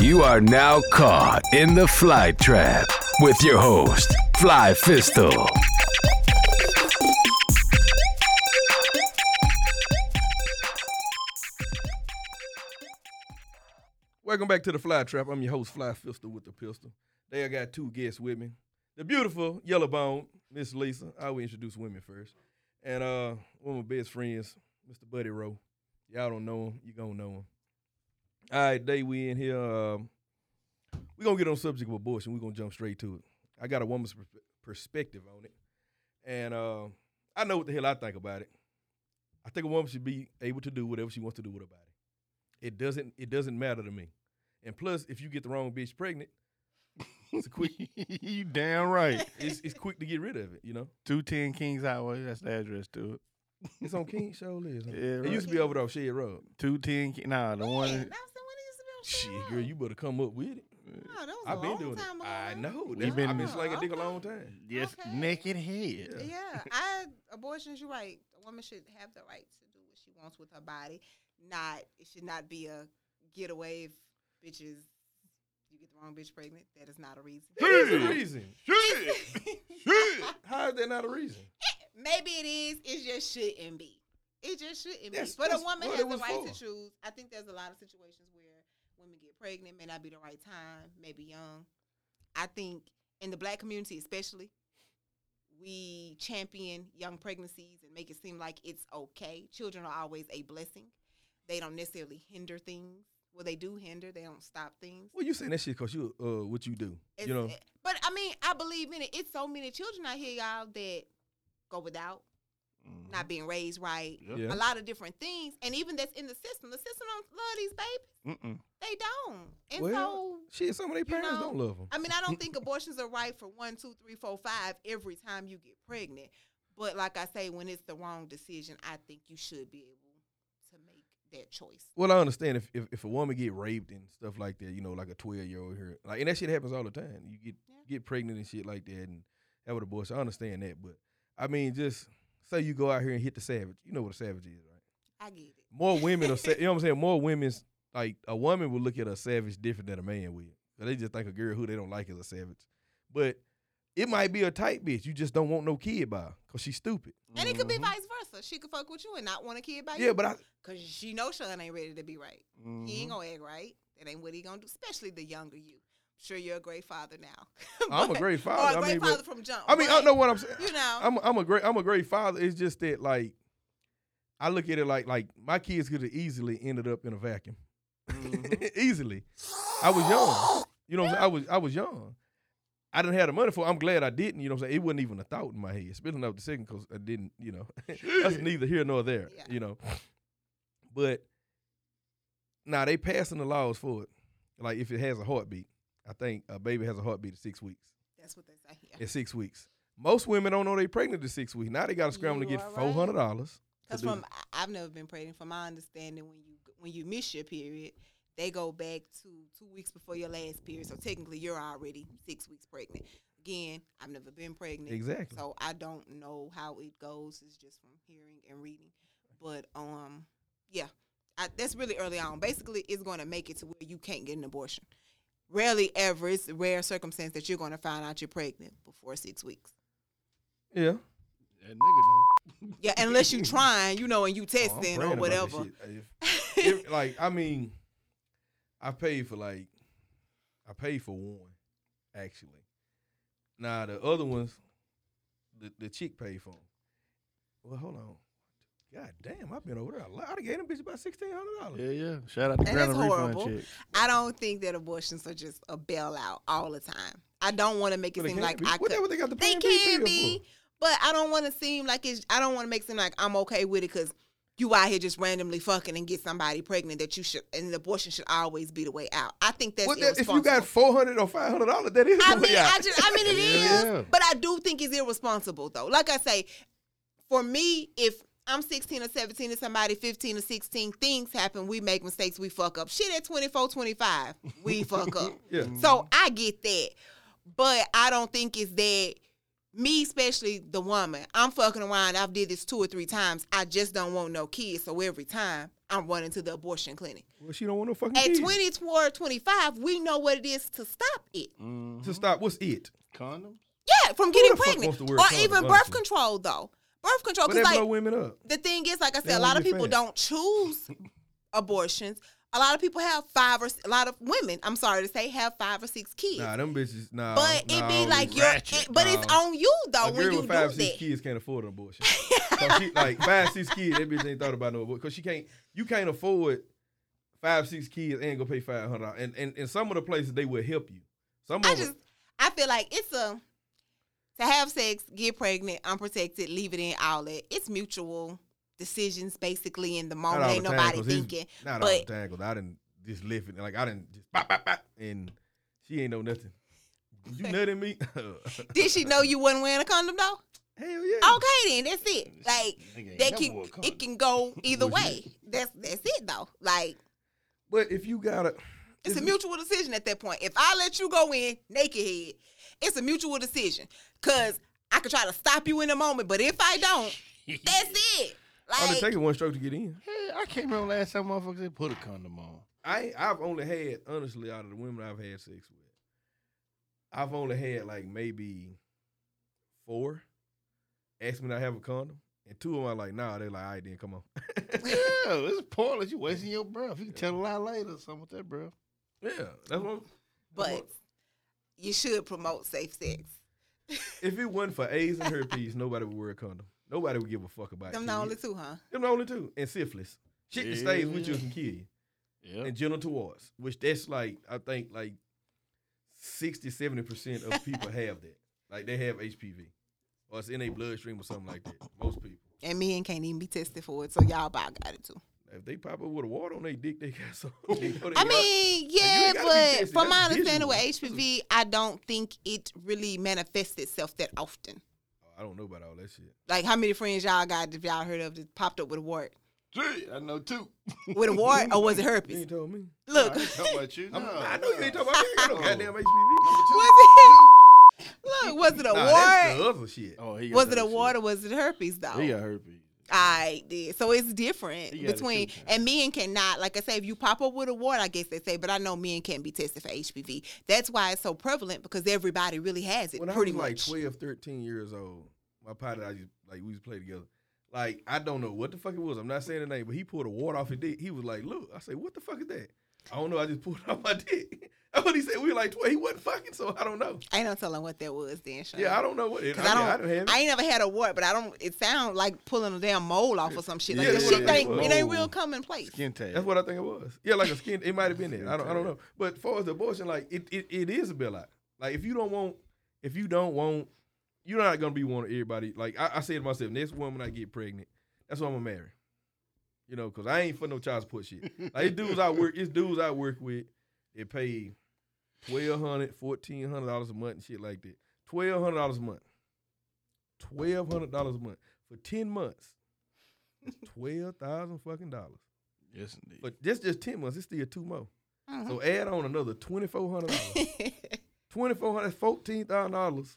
You are now caught in the fly trap with your host, Fly Fistal. Welcome back to the Fly Trap. I'm your host, Fly Fistal with the pistol. Today I got two guests with me. The beautiful Yellow Bone, Miss Lisa. I will introduce women first. And uh, one of my best friends, Mr. Buddy Ro. Y'all don't know him, you gonna know him. All right, day we in here. Um, we gonna get on the subject of abortion. we gonna jump straight to it. I got a woman's per- perspective on it. And uh, I know what the hell I think about it. I think a woman should be able to do whatever she wants to do with her body. It doesn't it doesn't matter to me. And plus, if you get the wrong bitch pregnant, it's a quick you damn right. it's, it's quick to get rid of it, you know? Two ten Kings Highway. That's the address to it. It's on King Show list. Yeah, It used to be over there on Shed Road. Two ten. Nah, the Man, one. Shit, Sherrod. girl, you better come up with it. Oh, that was a I've been long doing it. time ago. I huh? know. You That's- been- I've been slanging dick a Okay. long time. Yes, Okay. naked head. Yeah, I abortions. You're right. A woman should have the right to do what she wants with her body. Not it should not be a getaway if bitches you get the wrong bitch pregnant. That is not a reason. That is a reason. Shit. How is that not a reason? Maybe it is. It just shouldn't be. It just shouldn't That's- be. But a that's woman what has it the was right for. to choose. I think there's a lot of situations where women get pregnant, may not be the right time, maybe young. I think in the black community, especially, we champion young pregnancies and make it seem like it's okay. Children are always a blessing. They don't necessarily hinder things. Well, they do hinder. They don't stop things. Well, you saying that shit because you uh what you do. It's- you know. but I mean, I believe in it. It's so many children out here, y'all, that go without, Mhm. not being raised right, Yep. Yeah. a lot of different things, and even that's in the system. The system don't love these babies. Mm-mm. They don't. And Well, Shit, some of their parents know, don't love them. I mean, I don't think abortions are right for one, two, three, four, five every time you get pregnant. But like I say, when it's the wrong decision, I think you should be able to make that choice. Well, I understand if, if if a woman get raped and stuff like that, you know, like a twelve year old here, like and that shit happens all the time. You get Yeah. get pregnant and shit like that, and have an abortion. I understand that, but I mean, just say you go out here and hit the savage. You know what a savage is, right? I get it. More women are, sa- you know what I'm saying? More women's like a woman will look at a savage different than a man will. So they just think a girl who they don't like is a savage, but it might be a tight bitch. You just don't want no kid by because she's stupid. And it could be Mhm. vice versa. She could fuck with you and not want a kid by Yeah, you. Yeah, but I Cause she knows Sean ain't ready to be right. He Mhm. ain't gonna act right. That ain't what he gonna do. Especially the younger you. Sure you're a great father now. I'm a But- great Or father. a I great mean, but- father from jump. I mean, I but, know what I'm saying. You know. I'm I'm a great I'm a great father. It's just that like I look at it like like my kids could have easily ended up in a vacuum. Mhm. easily. I was young. You know what I'm saying? I was I was young. I didn't have the money for it. I'm glad I didn't. You know what I'm saying? It wasn't even a thought in my head. Spilling out the second because I didn't, you know. That's neither here nor there, Yeah. you know. But now they passing the laws for it. Like if it has a heartbeat. I think a baby has a heartbeat at six weeks. That's what they say. Yeah. At six weeks. Most women don't know they're pregnant at six weeks. Now they got to scramble to get four hundred dollars. Because from I've never been pregnant. From my understanding, when you when you miss your period, they go back to two weeks before your last period. So technically, you're already six weeks pregnant. Again, I've never been pregnant, Exactly. so I don't know how it goes. It's just from hearing and reading. But um, yeah, I, that's really early on. Basically, it's going to make it to where you can't get an abortion. Rarely ever. It's a rare circumstance that you're going to find out you're pregnant before six weeks. Yeah. That nigga know. Yeah, unless you're trying, you know, and you Oh, testing praying or whatever. If- if- like I mean, I paid for like I paid for one actually. Now the other ones, the the chick paid for 'em. Well, hold on. God damn, I've been over there a lot. I gave them bitch about sixteen hundred dollars. Yeah, yeah. Shout out to And Grant it's refund horrible. check. I don't think that abortions are just a bailout all the time. I don't want to make it But seem like be. I could. what they got the They can pill be, but I don't want to seem like it's. I don't want to make it seem like I'm okay with it because you out here just randomly fucking and get somebody pregnant that you should. And abortion should always be the way out. I think that's What that, if you got four hundred or five hundred dollars, that is I the mean, way out. I just, I mean, it is, Yeah, yeah. but I do think it's irresponsible though. Like I say, for me, if I'm 16 or 17 and somebody 15 or 16, things happen. We make mistakes. We fuck up. Shit at 24, 25, we fuck up. yeah. So I get that, but I don't think it's that. Me, especially the woman, I'm fucking around. I've did this two or three times. I just don't want no kids. So every time I'm running to the abortion clinic. Well, she don't want no fucking At kids. 24, 25, we know what it is to stop it. Mhm. To stop, what's it? Condoms? Yeah, from getting pregnant. wants to wear Or condoms, even birth honestly? control, though. Birth control, because like blow women up. the thing is, like I They said, a lot of people fat. don't choose abortions. A lot of people have five or a lot of women. I'm sorry to say, have five or six kids. Nah, them bitches. Nah, but it be like your. it- but it's on you though a when you with five, do six that. kids can't afford an abortion. so she, like five, six kids, that bitch ain't thought about no abortion because she can't. You can't afford five, six kids and go pay five hundred. And and and some of the places they will help you. Some I of just, I feel like it's a to have sex, get pregnant, unprotected, leave it in, all that. It's mutual decisions basically in the moment. Ain't the nobody thinking. Not all the but- because I didn't just lift it. Like I didn't just bop, bop, bop, and she ain't know nothing. You nutting me? Did she know you wasn't wearing a condom though? Hell yeah. Okay, then that's it. Like that can wore a condom. it can go either way. That's that's it though. Like But if you gotta, it's a mutual decision at that point. If I let you go in naked head, it's a mutual decision. Cause I could try to stop you in a moment, but if I don't, that's it. I'm Like taking one stroke to get in. Hey, I can't remember last time motherfuckers they put a condom on. I ain't- I've only had honestly out of the women I've had sex with, I've only had like maybe four ask me to have a condom, and two of them are like, nah. They're like, all right, then come on. yeah, it's pointless. You wasting your breath. You can tell a lie later or something with that breath. yeah, that's what. but you should promote safe sex. If it wasn't for AIDS and herpes, nobody would wear a condom. Nobody would give a fuck about it. Them it. the only two, huh? Them the only two, and syphilis. Shit that stays with you Yeah. can kill you. Yeah. and genital warts, which that's like I think like 60 70 percent of people have that. Like they have HPV, or it's in their bloodstream or something like that. Most people, And men can't even be tested for it, so y'all about got it too. If they pop up with a water on their dick, they got some. they they I mean, yeah, ain't but from my understanding with. HPV, I don't think it really manifests itself that often. Oh, I don't know about all that shit. Like how many friends y'all got if y'all heard of that popped up with a wart? Gee, I know two. With a wart or was it You herpes? ain't told me. Look, I ain't talking about you. I'm- No, I know you ain't talking about me. I got no No. Oh. goddamn HPV. was it? Look, was it a Nah, that's the other shit. Oh, he got Was it that a shit. wart or was it herpes though? He got herpes. I did. So it's different it between and men cannot, like I say, if you pop up with a wart, I guess they say, but I know men can't be tested for HPV. That's why it's so prevalent because everybody really has it when pretty I was much. like 12, 13 years old, my partner, I just like we used to play together. Like I don't know what the fuck it was. I'm not saying the name, but he pulled a water off his dick. He was like, "Look," I say, "What the fuck is that?" I don't know. I just pulled it off my dick. That's what he said. We were like 12. He wasn't fucking, so I don't know. I ain't no telling what that was then, Sean. Yeah, I don't know what it. I, Cause mean, I, I, don't, didn't have it. I ain't never had a wart, but I don't. It sounds like pulling a damn mole off or some shit. Like Yeah, that shit I ain't. think it It ain't was. real commonplace. Skin tag. That's what I think it was. Yeah, like a skin. It might have been there. I don't. I don't know. But as far as the abortion, like it, it, it is a bill out. Like if you don't want, if you don't want, you're not gonna be one of everybody. Like I, I said to myself, next woman I get pregnant, that's what I'm gonna marry. You know, cause I ain't for no child support shit. Like it's dudes I work, it's dudes I work with. They pay twelve hundred, fourteen hundred dollars a month and shit like that. Twelve hundred dollars a month. Twelve hundred dollars a month for ten months. Twelve thousand fucking dollars. yes, indeed. But that's just ten months. It's still two more. Mhm. So add on another twenty four hundred dollars. Twenty four hundred, fourteen thousand dollars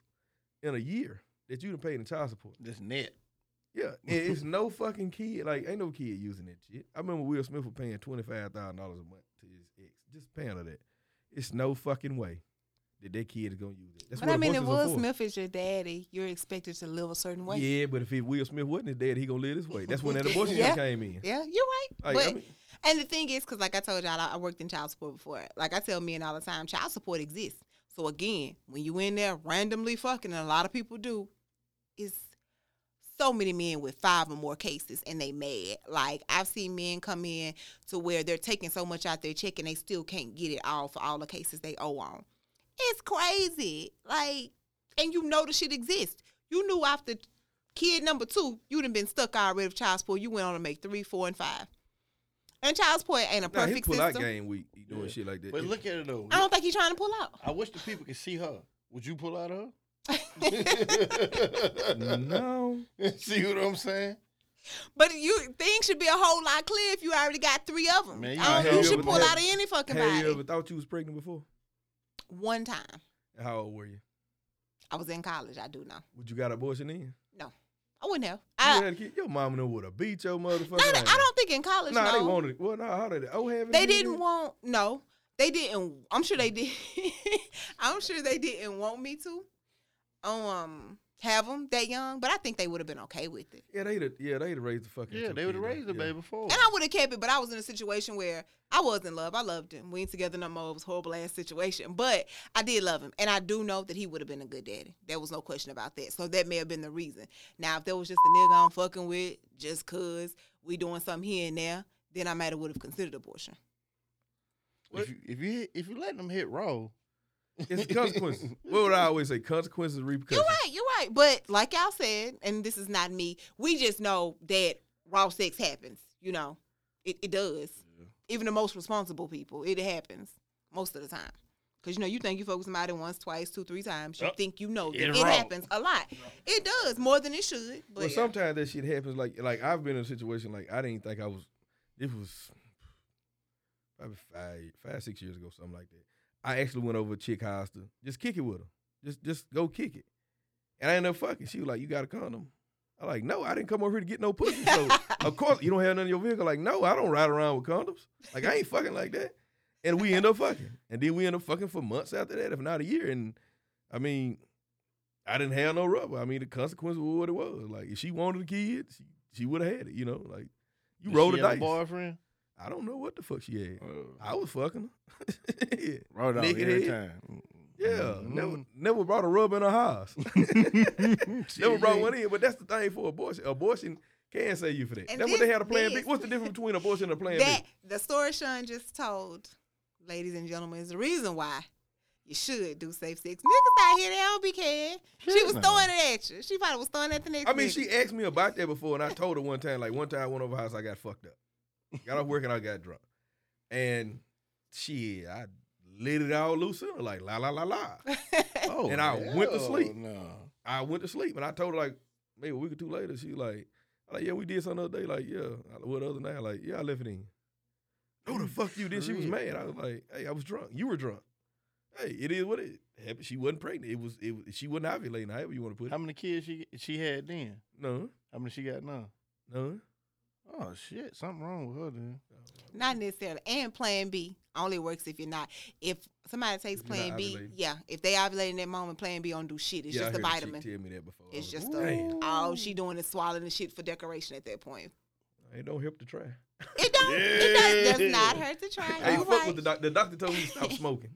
in a year that you done paid in child support. This net. Yeah, and it's no fucking kid. Like ain't no kid using that shit. I remember Will Smith was paying twenty five thousand dollars a month to his ex. Just paying her that. It's no fucking way that that kid is gonna use it. That's But what I mean, if Will. Smith is your daddy, you're expected to live a certain way. Yeah, but if it, Will Smith wasn't his dad, he gonna live this way. That's when that abortion Yeah. came in. Yeah, you're right. Like, but I mean, and the thing is, because like I told y'all, I I worked in child support before. Like I tell men all the time, child support exists. So again, when you in there randomly fucking, and a lot of people do, is so many men with five or more cases and they mad. Like I've seen men come in to where they're taking so much out their check and they still can't get it all for all the cases they owe on. It's crazy. Like, and you know the shit exists. You knew after kid number two, you'd have been stuck already with child support. You went on to make three, four, and five. And child support ain't a nah, he perfect pull out game week. He doing Yeah. shit like that. But look at it though. I don't think he's trying to pull out. I wish the people could see her. Would you pull out of her? No. see what I'm saying? But you things should be a whole lot clear if you already got three of them. Man, you I don't you you should pull out of any fucking Have body. you ever thought you was pregnant before? One time, how old were you? I was in college. I do know. Would you got abortion in? No, I wouldn't have. You I, had a kid, your mama know what a beat your motherfucker. not. I don't think in college. Nah, no. they wanted. Well, nah, how did they? Oh, have They didn't want no. They didn't. I'm sure they did. I'm sure they didn't want me to, um, have them that young. But I think they would have been okay with it. Yeah, they'd. Yeah, they'd have raised the fucking. Yeah, took they would have raised the Yeah. baby before. And I would have kept it, but I was in a situation where I was in love. I loved him. We ain't together no more. It was a horrible ass situation, but I did love him, and I do know that he would have been a good daddy. There was no question about that. So that may have been the reason. Now, if there was just a nigga I'm fucking with, just cause we doing something here and there, then I might have would have considered abortion. If you if you if you let them hit raw, It's the consequences. what would I always say? Consequences, repercussions. You're right. You're right. But like y'all said, and this is not me. We just know that raw sex happens. You know, it, it does. Even the most responsible people, it happens most of the time. Cause you know you think you fuck with somebody once, twice, two, three times. You Yup. think you know that It it happens a lot. It does more than it should. But Well, yeah. sometimes that shit happens. Like, like I've been in a situation like I didn't think I was. This was probably five, five, six years ago, something like that. I actually went over to chick house to just kick it with her. Just, just go kick it. And I ended up fucking. She was like, "You got a condom?" I like, "No, I didn't come over here to get no pussy." So of course you don't have none in your vehicle. Like, no, I don't ride around with condoms. Like, I ain't fucking like that. And we end up fucking, and then we end up fucking for months after that, if not a year. And I mean, I didn't have no rubber. I mean, the consequence was what it was. Like, if she wanted a kid, she, she would have had it. You know, like you Did roll she the dice. boyfriend. I don't know what the fuck she had. Uh, I was fucking her. yeah, Roll it off Naked every head. time. yeah. Mhm. Never, never brought a rub in her house. never brought one in. But that's the thing for abortion. Abortion can save you for that. And that's what they had a plan B. What's the difference between abortion and a plan that B? the story Sean just told, ladies and gentlemen, is the reason why you should do safe sex. Niggas out here, they don't be caring. She was no. throwing it at you. She probably was throwing it at the next. I mean, nigga. she asked me about that before, and I told her one time. Like one time, I went over her house, I got fucked up. Got off work and I got drunk, and she, I lit it all loose in her, like la la la la. Oh, And I went to sleep. No. I went to sleep, and I told her like maybe a week or two later. She like, I like yeah, we did something the other day. Like yeah, what other night? Like yeah, I left it in. No, the fuck you did. She was mad. I was like, hey, I was drunk. You were drunk. Hey, it is what it happened. She wasn't pregnant. It was it. was- She wasn't ovulating. However you want to put it. How many kids she she had then? No, How many she got now? no. Oh shit, something wrong with her then. Not necessarily. And Plan B only works if you're not. If somebody takes If Plan B, ovulating. yeah. If they ovulate in that moment, Plan B don't do shit. It's yeah, just I a heard a chick vitamin. Tell me that before. It's just like, a all oh, she doing is swallowing the shit for decoration at that point. It don't help to try. It don't. It does, does not hurt to try. Hey, You're fuck right. with the doctor. The doctor told me to stop smoking.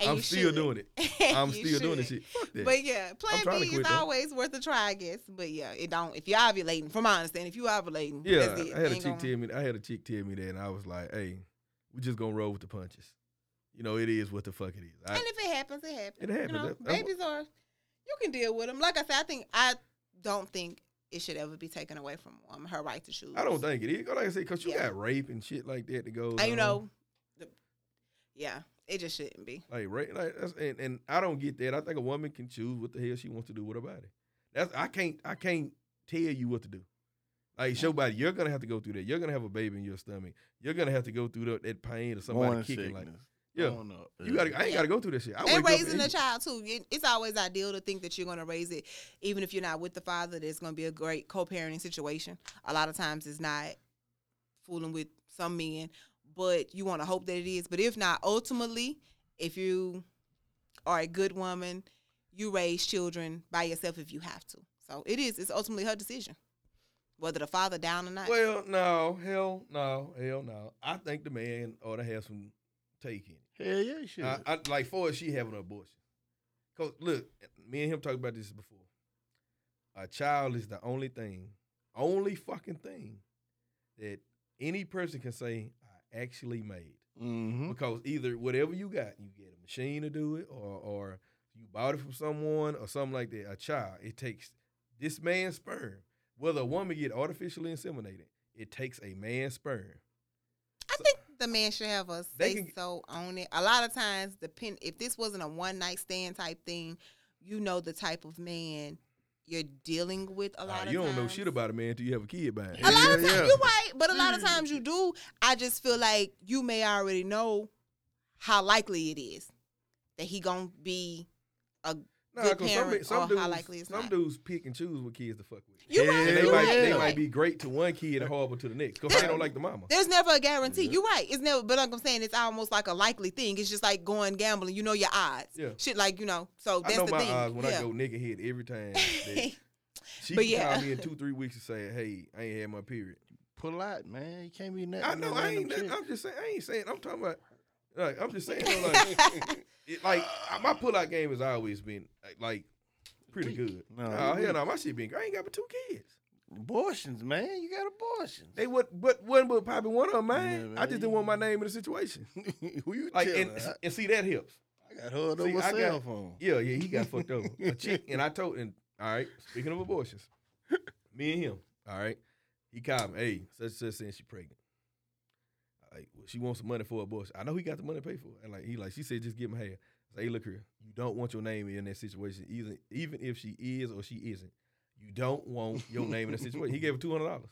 And I'm still should. doing it. I'm still doing this shit. But yeah, Plan B is though. always worth a try, I guess. But yeah, it don't. If you're ovulating, from my understanding, if you ovulating, yeah, that's it. I had a chick gonna- tell me. I had a chick tell me that, and I was like, "Hey, we just gonna roll with the punches. You know, it is what the fuck it is. I, And if it happens, it happens. It happens. You know, That- that's what- babies are. You can deal with them. Like I said, I think I don't think it should ever be taken away from woman her right to choose. I don't think it is. Like I said, because you Yeah. got rape and shit like that to go. And you know, the, yeah, it just shouldn't be. like right, like that's, and, and I don't get that. I think a woman can choose what the hell she wants to do with her body. That's I can't I can't tell you what to do. Like show body, you're gonna have to go through that. You're gonna have a baby in your stomach. You're gonna have to go through that, that pain or somebody Morning kicking like. sickness. Yeah. Growing up. You gotta, I ain't Yeah. gotta go through this shit. I and wake up raising a child too. It's always ideal to think that you're going to raise it, even if you're not with the father. There's going to be a great co-parenting situation. A lot of times, it's not fooling with some men, but you want to hope that it is. But if not, ultimately, if you are a good woman, you raise children by yourself if you have to. So it is. It's ultimately her decision, whether the father down or not. Well, no, hell no, hell no. I think the man ought to have some take in it. Hell yeah, you should. I, I, like for she having an abortion. Cause look, me and him talked about this before. A child is the only thing, only fucking thing that any person can say I actually made. mm-hmm. Because either whatever you got, you get a machine to do it, or or you bought it from someone or something like that. A child, it takes this man's sperm. Whether a woman get artificially inseminated, it takes a man's sperm. I think the man should have a say can- so on it. A lot of times, depend if this wasn't a one night stand type thing, you know the type of man you're dealing with. A lot Ah, of you don't know shit about a man until you have a kid by him. A lot of times yeah. you're right, but a lot of times you do. I just feel like you may already know how likely it is that he gonna be a Nah, good 'cause parent some, or some dudes, how likely it's some not. dudes pick and choose what kids to fuck with. You're Hell right. They You're might right. they you're might be great to one kid and horrible to the next because they don't like the mama. There's never a guarantee. You're right. It's never, but like I'm saying, it's almost like a likely thing. It's just like going gambling. You know your odds. Yeah. Shit, like you know. So I that's know the my thing. odds when yeah. I go nigga head every time. She But yeah. call me in two three weeks and say, "Hey, I ain't had my period." Pull out, man. You can't be nothing. I know. I random ain't. chick. I'm just saying. I ain't saying. I'm talking about. Like, I'm just saying. like, it, like uh, my pullout game has always been like, like pretty good. No, you hell no, my shit been. I ain't got but two kids. Abortions, man. You got abortions. They would, but one but probably one of them, man. Yeah, I just didn't want my name in the situation. Who you Like, and, and see that helps. I got hugged see, over got- cell phone. Yeah, yeah, he got fucked over. A chick, and I told him, all right, speaking of abortions, me and him, all right, he called me, hey, such such saying she pregnant. Like, she wants some money for a abortion. I know he got the money to pay for it. And like, he like, she said, just give him half. I say, hey, look here, you don't want your name in that situation, even even if she is or she isn't. You don't want your name in that situation. He gave her two hundred dollars.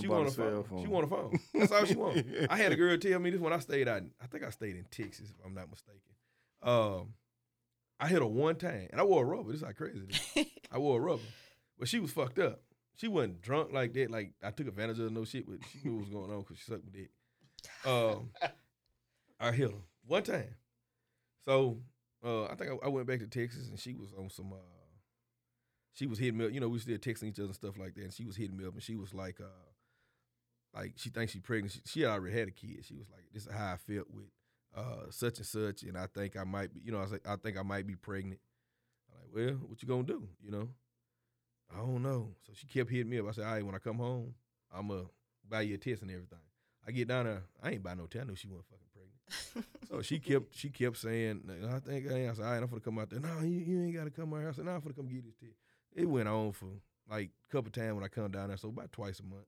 She about want a a phone. phone. She want a phone. That's all she want. I had a girl tell me this when I stayed out. I think I stayed in Texas, if I'm not mistaken. Um, I hit her one time, and I wore a rubber. This is how crazy it is. I wore a rubber, but she was fucked up. She wasn't drunk like that. Like I took advantage of her, no shit, but she knew what was going on because she sucked my dick. Um, I hit her one time. So uh, I think I, I went back to Texas, and she was on some. Uh, she was hitting me up. You know, we still texting each other and stuff like that. And she was hitting me up, and she was like, uh, like she thinks she's pregnant. She, she already had a kid. She was like, "This is how I felt with uh, such and such," and I think I might be. You know, I was like, "I think I might be pregnant." I'm like, "Well, what you gonna do?" You know, I don't know. So she kept hitting me up. I said, "All right, when I come home, I'ma buy you a test and everything." I get down there. I ain't buy no test. I knew she wasn't fucking pregnant. So she kept she kept saying, I think I ain't. I said, all right, I'm gonna come out there. No, you, you ain't gotta come out here. I said, no, I'm gonna come get this test. It went on for like a couple times when I come down there, so about twice a month.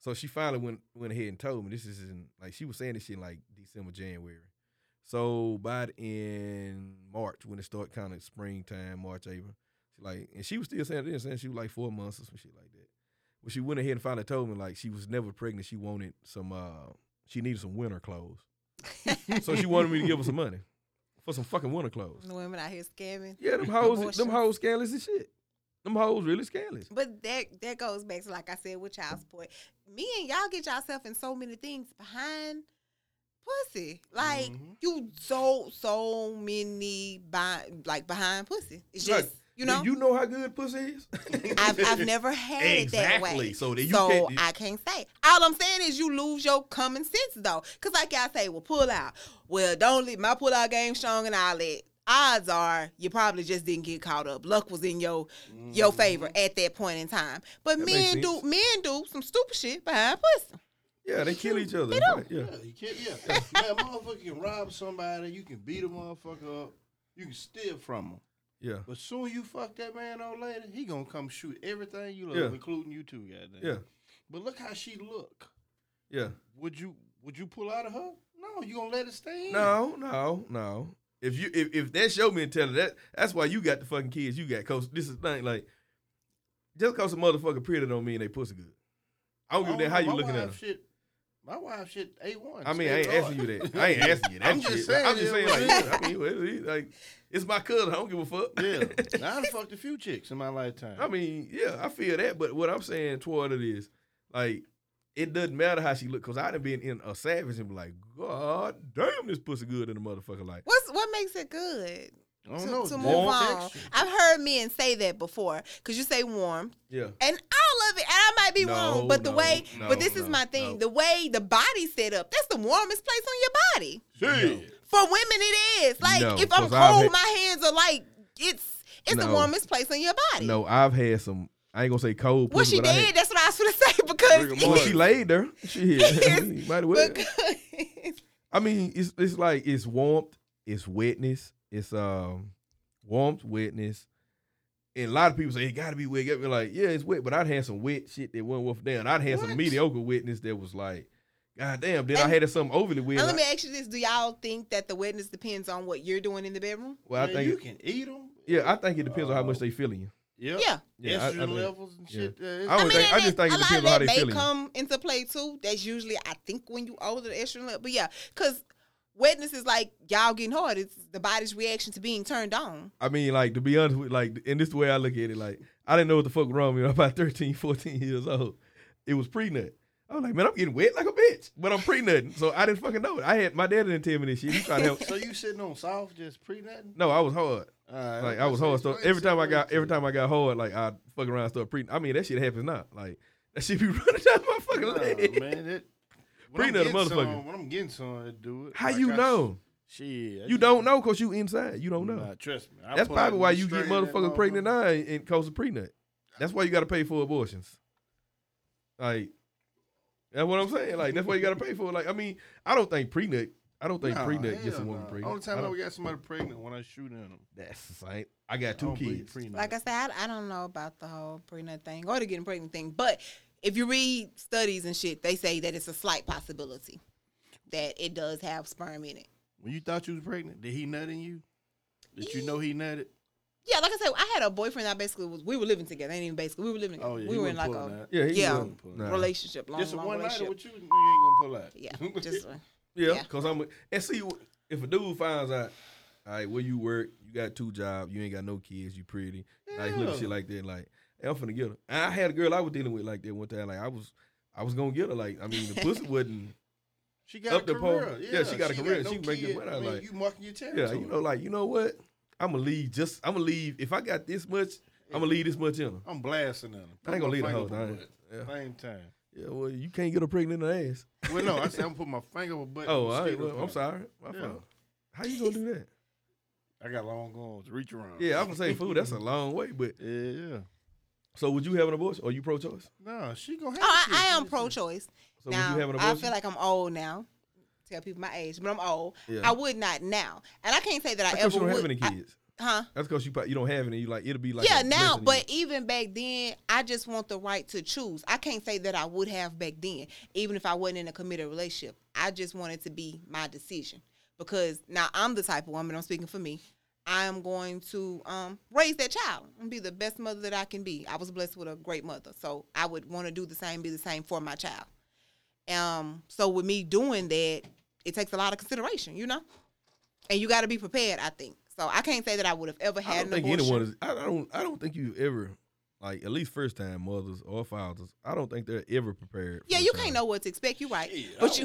So she finally went went ahead and told me this is in like she was saying this shit in like December, January. So about in March when it started kind of springtime, March, April, she like and she was still saying this, saying she was like four months or some shit like that. But she went ahead and finally told me like she was never pregnant. She wanted some uh she needed some winter clothes. So she wanted me to give her some money for some fucking winter clothes. The women out here scamming. Yeah, them hoes, them Abortion. hoes scandalous as shit. Them hoes really scandalous. But that that goes back to like I said with child support. Me and y'all get yourself in so many things behind pussy. Like Mhm. you so so many by, like behind pussy. It's just Right. You know. Do you know how good pussy is? I've, I've never had it that way. Exactly. So that you so can't- I can't say. All I'm saying is you lose your common sense though. Cause like y'all say, well, pull out. Well, don't leave my pull out game strong and all that. Odds are you probably just didn't get caught up. Luck was in your your favor at that point in time. But Mm-hmm. That men do men do some stupid shit behind pussy. yeah, they kill each other. They Right, Yeah, Yeah. you can't. Yeah, man, motherfucker can rob somebody. You can beat a motherfucker up. You can steal from him. Yeah. But soon you fuck that man old lady, he gonna come shoot everything you love, Yeah. including you too, goddamn. Yeah. But look how she look. Yeah. Would you would you pull out of her? No, you gonna let it stay in. No, no, no. If you if, if that's your mentality, that that's why you got the fucking kids you got. Cause this is the thing, like just cause a motherfucker pretty don't mean they pussy good. I don't give a damn how you looking at them. Shit, my wife shit A one. I mean, I ain't asking you that. I ain't asking you that. I'm just saying, I'm just saying, like, it is. yeah, I mean, well, like, it's my cousin. I don't give a fuck. Yeah, now I done fucked a few chicks in my lifetime. I mean, yeah, I feel that, but what I'm saying toward it is, like, it doesn't matter how she look, cause I done been in a savage and be like, God damn, this pussy good in the motherfucker. Like, What's what makes it good? To, know. to move on. I've heard men say that before. Cause you say warm. yeah, And I love it, and I might be No, wrong, but the no, way, no, but this is my thing. The way the body's set up, that's the warmest place on your body. Shit. For women, it is. Like if I'm cold, had- my hands are like it's it's the warmest place on your body. no, I've had some. I ain't gonna say cold Well, she did. had- That's what I was gonna say because Well, she laid there. She might as well. I mean, it's it's like it's warmth, it's wetness, it's um warmth, wetness. And a lot of people say it gotta be wet. Get me like, yeah, it's wet, but I'd had some wet shit that went worth down. I'd had some mediocre wetness that was like, God damn. Then I And- had some overly wet. Let me ask you this: Do y'all think that the wetness depends on what you're doing in the bedroom? well, I Man, think, you can eat them. yeah, I think it depends on how much they feeling you. Yep. Yeah. Yeah, I- I Estrogen think- levels and yeah. shit. uh, I don't I mean, think- I and just think it a lot depends of on how that they may come into play too. That's usually, I think, when you older, the estrogen level. But yeah, because wetness is like y'all getting hard. It's the body's reaction to being turned on. I mean, like to be honest with, like, and this the way I look at it. Like, I didn't know what the fuck was wrong with me. About 13, 14 years old, it was pre nut. I was like, man, I'm getting wet like a bitch, but I'm pre nutting, so I didn't fucking know it. I had my dad didn't tell me this shit. He tried to help. So you sitting on soft just pre nothing? No, I was hard. Right, Like I was hard. So every time I got every time I got hard, like I fuck around and start pre. I mean, that shit happens now. Like that shit be running down my fucking Nah, leg. man, that, when I'm getting motherfucker. some- When I'm getting some, it do it. How Like you I- know? Shit, I You just- don't know because you inside. You don't know. Nah, trust me. I That's probably why you get straighten motherfuckers pregnant motherfucker. now and, and cause of pre-nut. That's why you got to pay for abortions. Like, that's what I'm saying. Like, that's why you got to pay for. it. Like, I mean, I don't think pre-nut. I don't think Nah, pre-nut gets a woman nah. pregnant. Only time I I, ever got somebody pregnant when I shoot in them. that's the same. I got two kids. Like I said, I, I don't know about the whole pregnant thing or the getting pregnant thing, but if you read studies and shit, they say that it's a slight possibility that it does have sperm in it. When you thought you was pregnant, did he nut in you? Did you know he nutted? Yeah, like I said, I had a boyfriend. I basically was. We were living together. Ain't even basically. We were living. Oh yeah, we were in like a pulling that. Yeah, he Yeah. wasn't pulling that. relationship, long, Just a long one nighter relationship. with you, you ain't gonna pull out. Yeah, just uh, Yeah, Yeah. cause I'm and see if a dude finds out, all right, where you work, you got two jobs, you ain't got no kids, you pretty, like little Yeah. shit like that. Like, hey, I'm finna get her. And I had a girl I was dealing with like that one time. Like I was, I was gonna get her. Like I mean, the pussy wasn't. She got Up a the pole. career. Yeah, she got a career. no She kid. money. I mean, like- you marking your territory. Yeah, you know, like you know what? I'm gonna leave. Just I'm gonna leave. If I got this much, I'm gonna leave this much in her. I'm blasting on him. I ain't gonna leave the whole thing. Yeah. Same time. Yeah, well, you can't get her pregnant in the ass. Well, no, I said I'm gonna put my finger up her butt. Oh, all right. Well, I'm sorry. My Yeah. fault. How you gonna do that? I got long arms. Reach around. Yeah, I'm gonna say food. That's a long way, but Yeah, yeah. So would you have an abortion? Are you pro-choice? No, she gonna have. Oh, I. I am pro-choice. So now would you have an I feel like I'm old now. Tell people my age, but I'm old. Yeah. I would not now, and I can't say that I ever you don't would. have any I- kids. huh? That's because you you don't have any. You like it'll be like yeah, now, but you. even back then, I just want the right to choose. I can't say that I would have back then, even if I wasn't in a committed relationship. I just wanted to be my decision because now I'm the type of woman. I'm speaking for me. I am going to um, raise that child and be the best mother that I can be. I was blessed with a great mother, so I would want to do the same, be the same for my child. Um, so with me doing that, it takes a lot of consideration, you know, and you got to be prepared. I think so. I can't say that I would have ever I had don't an think abortion. anyone is. I I don't. I don't think you ever, like at least first time mothers or fathers. I don't think they're ever prepared. Yeah, you child. can't know what to expect. You right, Yeah, but I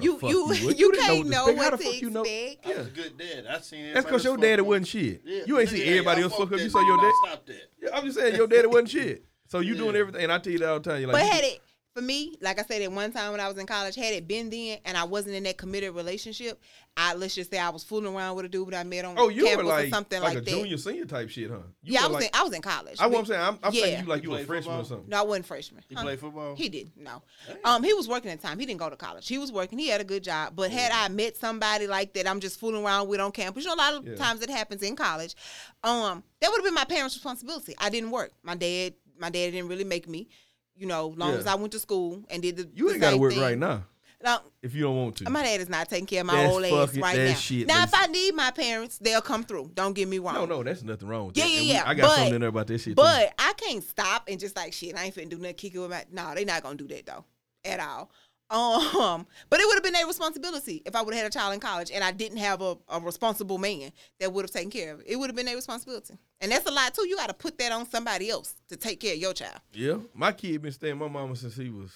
you was. No, the you you you, didn't can't the know what the to fuck you know? expect. I Yeah. was a good dad. I seen That's because your daddy wasn't shit. Yeah. You ain't see everybody else fuck up. You saw your dad. Stop that. Yeah, I'm just saying your daddy wasn't shit. So you doing everything, and I tell you that all the time. You're like, But you- had it for me, like I said, at one time when I was in college, had it been then and I wasn't in that committed relationship, I let's just say I was fooling around with a dude that I met on oh, you were campus like or something like, like, a that. junior senior type shit, huh? You yeah, I was like, in I was in college. I what I'm saying. I'm, I'm Yeah. thinking you like You you a play freshman or something. No, I wasn't freshman. He Huh? played football. He did no. Um, he was working at the time. He didn't go to college. He was working. He had a good job. But had I met somebody like that, I'm just fooling around with on campus. You know, a lot of Yeah. times it happens in college. Um, that would have been my parents' responsibility. I didn't work. My dad, my dad didn't really make me. You know, long Yeah. as I went to school and did the You the ain't got to work thing. right now Now, if you don't want to. my dad is not taking care of my That's old ass right now. shit, now, if I need my parents, they'll come through. Don't get me wrong. No, no, that's nothing wrong with Yeah, that. yeah, we- yeah, I got but- something in there about that shit. too. But I can't stop and just like shit. I ain't finna do nothing. Kick it with my. No, they not gonna do that though, at all. Um, but it would have been their responsibility if I would have had a child in college and I didn't have a, a responsible man that would have taken care of it. It would have been their responsibility, and that's a lot too. You got to put that on somebody else to take care of your child. Yeah, my kid been staying with my mama since he was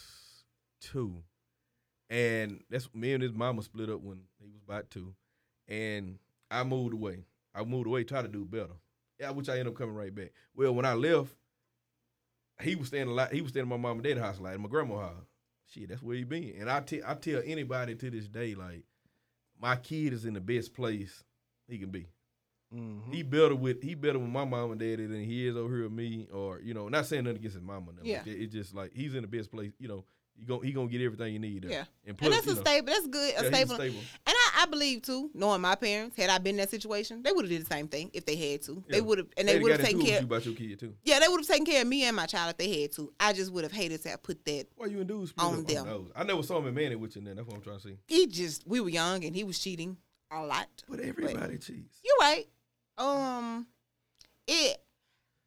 two, and that's me and his mama split up when he was about two, and I moved away. I moved away, try to do better. Yeah, which I ended up coming right back. Well, when I left, he was staying a lot. He was staying at my mom and dad's house, like at my grandma's house. Shit, that's where he been. And I tell I tell anybody to this day, like my kid is in the best place he can be. Mhm. He better with he better with my mom and daddy than he is over here with me, or you know, not saying nothing against his mama. Nothing Yeah. like it's just like he's in the best place. You know, he gon' he gonna get everything you need. There. Yeah. and, And that's a know, stable. That's good. A he's stable. stable. And I, believe too, knowing my parents, had I been in that situation, they would have did the same thing if they had to. They would have, and They'd they would have taken care. you about your kid too. Yeah, they would have taken care of me and my child if they had to. I just would have hated to have put that. Why you and dudes On them. those? I never saw him in Manny with you. Then that's what I'm trying to see. He just, we were young and he was cheating a lot. But everybody cheats. You're right. Um, it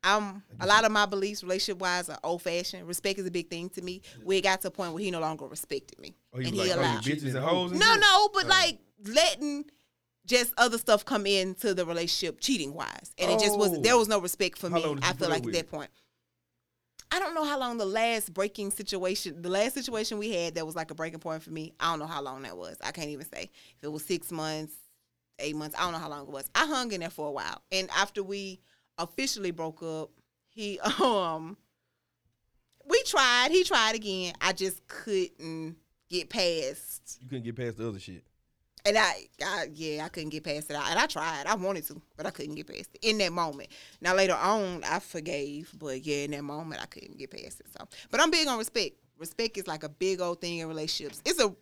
I'm a lot of my beliefs, relationship wise, are old fashioned. Respect is a big thing to me. We got to a point where he no longer respected me, Oh, he and he like, oh, allowed. bitches and hoes. and No, shit? no, but Oh. like letting just other stuff come into the relationship cheating wise, and it just was Oh. there was no respect for How me. I feel like at that point. I don't know how long the last breaking situation, the last situation we had that was like a breaking point for me. I don't know how long that was. I can't even say if it was six months, eight months. I don't know how long it was. I hung in there for a while, and after we officially broke up, he um we tried. He tried again. I just couldn't get past You couldn't get past the other shit. And I, I, yeah, I couldn't get past it. And I tried. I wanted to, but I couldn't get past it in that moment. Now later on, I forgave, but yeah, in that moment, I couldn't get past it. So, but I'm big on respect. Respect is like a big old thing in relationships. It's a,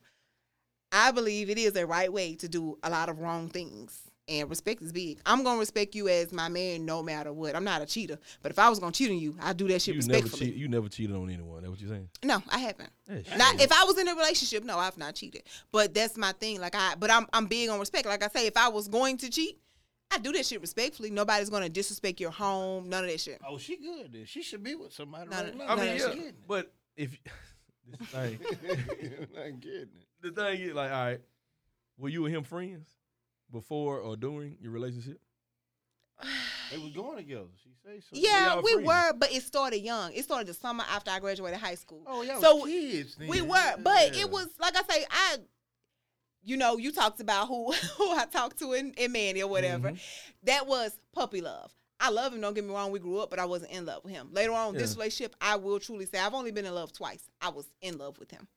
I believe it is a right way to do a lot of wrong things. And respect is big. I'm gonna respect you as my man, no matter what. I'm not a cheater, but if I was gonna cheat on you, I'd do that shit You never respectfully. cheat. You never cheated on anyone. That's what you're saying. No, I haven't. Yeah, shit. Not if I was in a relationship, no, I've not cheated. But that's my thing. Like I, but I'm I'm big on respect. Like I say, if I was going to cheat, I do that shit respectfully. Nobody's gonna disrespect your home. None of that shit. Oh, she good then. She should be with somebody No, right no, now. I mean, no, yeah, She but if this thing, I'm getting it. the thing is like, all right, were you and him friends before or during your relationship? They was going together. She say so. Yeah, y'all we were, but it started young. It started the summer after I graduated high school. Oh, yeah. So, kids. Then. We were, but Yeah. it was like I say, I, you know, you talked about who who I talked to in, in Manny or whatever. That was puppy love. I love him. Don't get me wrong. We grew up, but I wasn't in love with him. Later on, this relationship, I will truly say, I've only been in love twice. I was in love with him,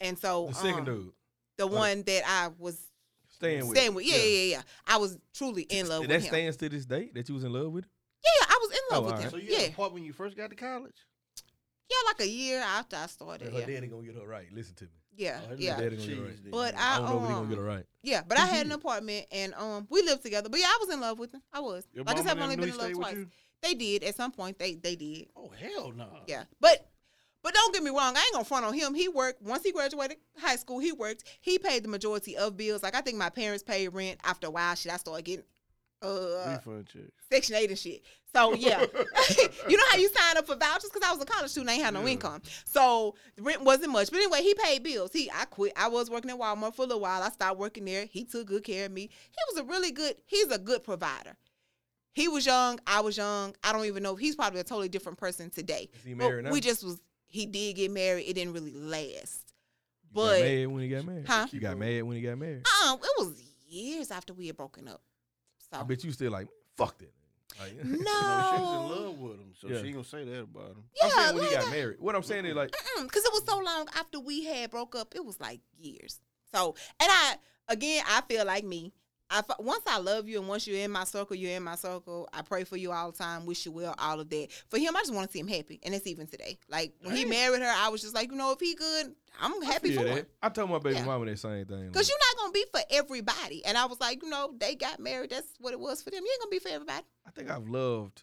and so The second um, dude the one that I was staying with. staying with, yeah, yeah, yeah, yeah. I was truly in love That with him. That stands to this day that you was in love with. yeah, I was in love Oh, with alright. him. So you yeah, had a part when you first got to college? yeah, like a year after I started. Her Yeah, daddy gonna get her right. Listen to me. yeah, Oh, yeah. daddy gonna get Jeez, right. But I I, don't know if he gonna um, get her right. Yeah, but I had an apartment and um we lived together. But yeah, I was in love with him. I was. Your like I said, I've only been in love twice. They did at some point. They they did. Oh hell no. Yeah, but but don't get me wrong. I ain't gonna front on him. He worked once he graduated high school. He worked. He paid the majority of bills. Like I think my parents paid rent. After a while, shit, I started getting uh. Section Eight and shit. So yeah, you know how you sign up for vouchers because I was a college student. I ain't had no Yeah. income, so rent wasn't much. But anyway, he paid bills. He I quit. I was working at Walmart for a little while. I stopped working there. He took good care of me. He was a really good. He's a good provider. He was young. I was young. I don't even know. If he's probably a totally different person today. Is he married now? we just was. He did get married. It didn't really last. You but- got mad when he got married. Huh? You got mad when he got married. Um, it was years after we had broken up. So I bet you still like fuck that. Like, no, You know, she was in love with him, so Yeah. she ain't gonna say that about him. I'm Yeah, saying when he got married. What I'm saying is like because it was so long after we had broke up. It was like years. So, and I again, I feel like me. I f- once I love you and once you're in my circle, you're in my circle. I pray for you all the time, wish you well, all of that. For him, I just want to see him happy, and it's even today. Like when he married her, I was just like, you know, if he good, I'm happy for that. him. I told my baby Yeah. mama that same thing. Cause you're not gonna be for everybody, and I was like, you know, they got married. That's what it was for them. You ain't gonna be for everybody. I think I've loved.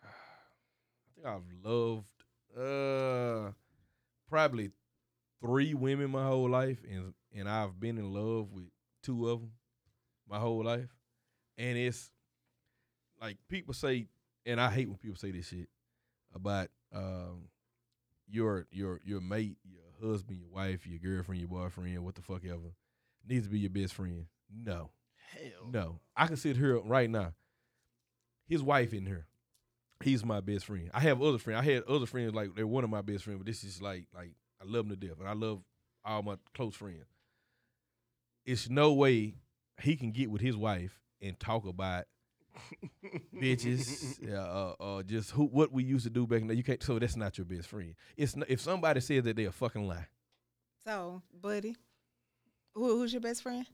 I think I've loved uh probably three women my whole life, and and I've been in love with two of them my whole life, and it's like people say, and I hate when people say this shit about um your your your mate, your husband, your wife, your girlfriend, your boyfriend, what the fuck ever needs to be your best friend. No. Hell. No, I can sit here right now. His wife in here. He's my best friend. I have other friends. I had other friends like they're one of my best friends, but this is like like I love them to death, and I love all my close friends. It's no way he can get with his wife and talk about bitches, uh, uh, uh, just who what we used to do back in the. You can't. So that's not your best friend. It's n if somebody says that they're a fucking lie. So, buddy, who, who's your best friend?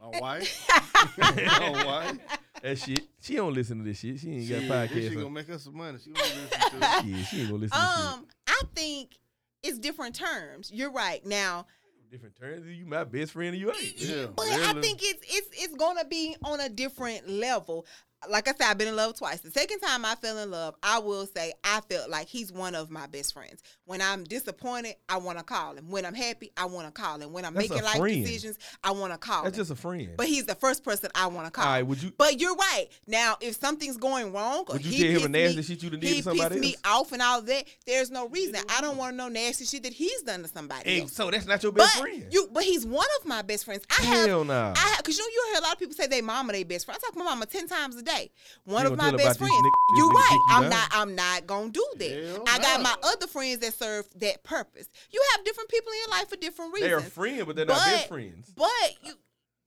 My wife. My wife. That shit. She don't listen to this shit. She ain't Shit, got She podcast. gonna make us some money. She gonna listen to it. Yeah, she ain't gonna listen to this shit. Um, I think it's different terms. You're right. Now, different terms. You my best friend and you ain't. Yeah, but I think it's it's it's gonna be on a different level. Like I said, I've been in love twice. The second time I fell in love, I will say I felt like he's one of my best friends. When I'm disappointed, I want to call him. When I'm happy, I want to call him. When I'm That's making life friend. decisions, I want to call That's him. just a friend. but he's the first person I want to call. All right, would you? But you're right. Now, if something's going wrong, or Would you he tell him nasty me, shit you done did to somebody pissed me off and all that. There's no reason. I don't want to know nasty shit that he's done to somebody Hey, else. so that's not your But best friend. you, but he's one of my best friends. I have Hell nah. I have, cause you know you hear a lot of people say they mama they best friend. I talk to my mama ten times a day. One You of my best friends. nigg- you niggas right. I'm down? not. I'm not gonna do that. Hell I got no. my other friends that serve that purpose. You have different people in your life for different reasons. They're friends, but they're not best friends. But you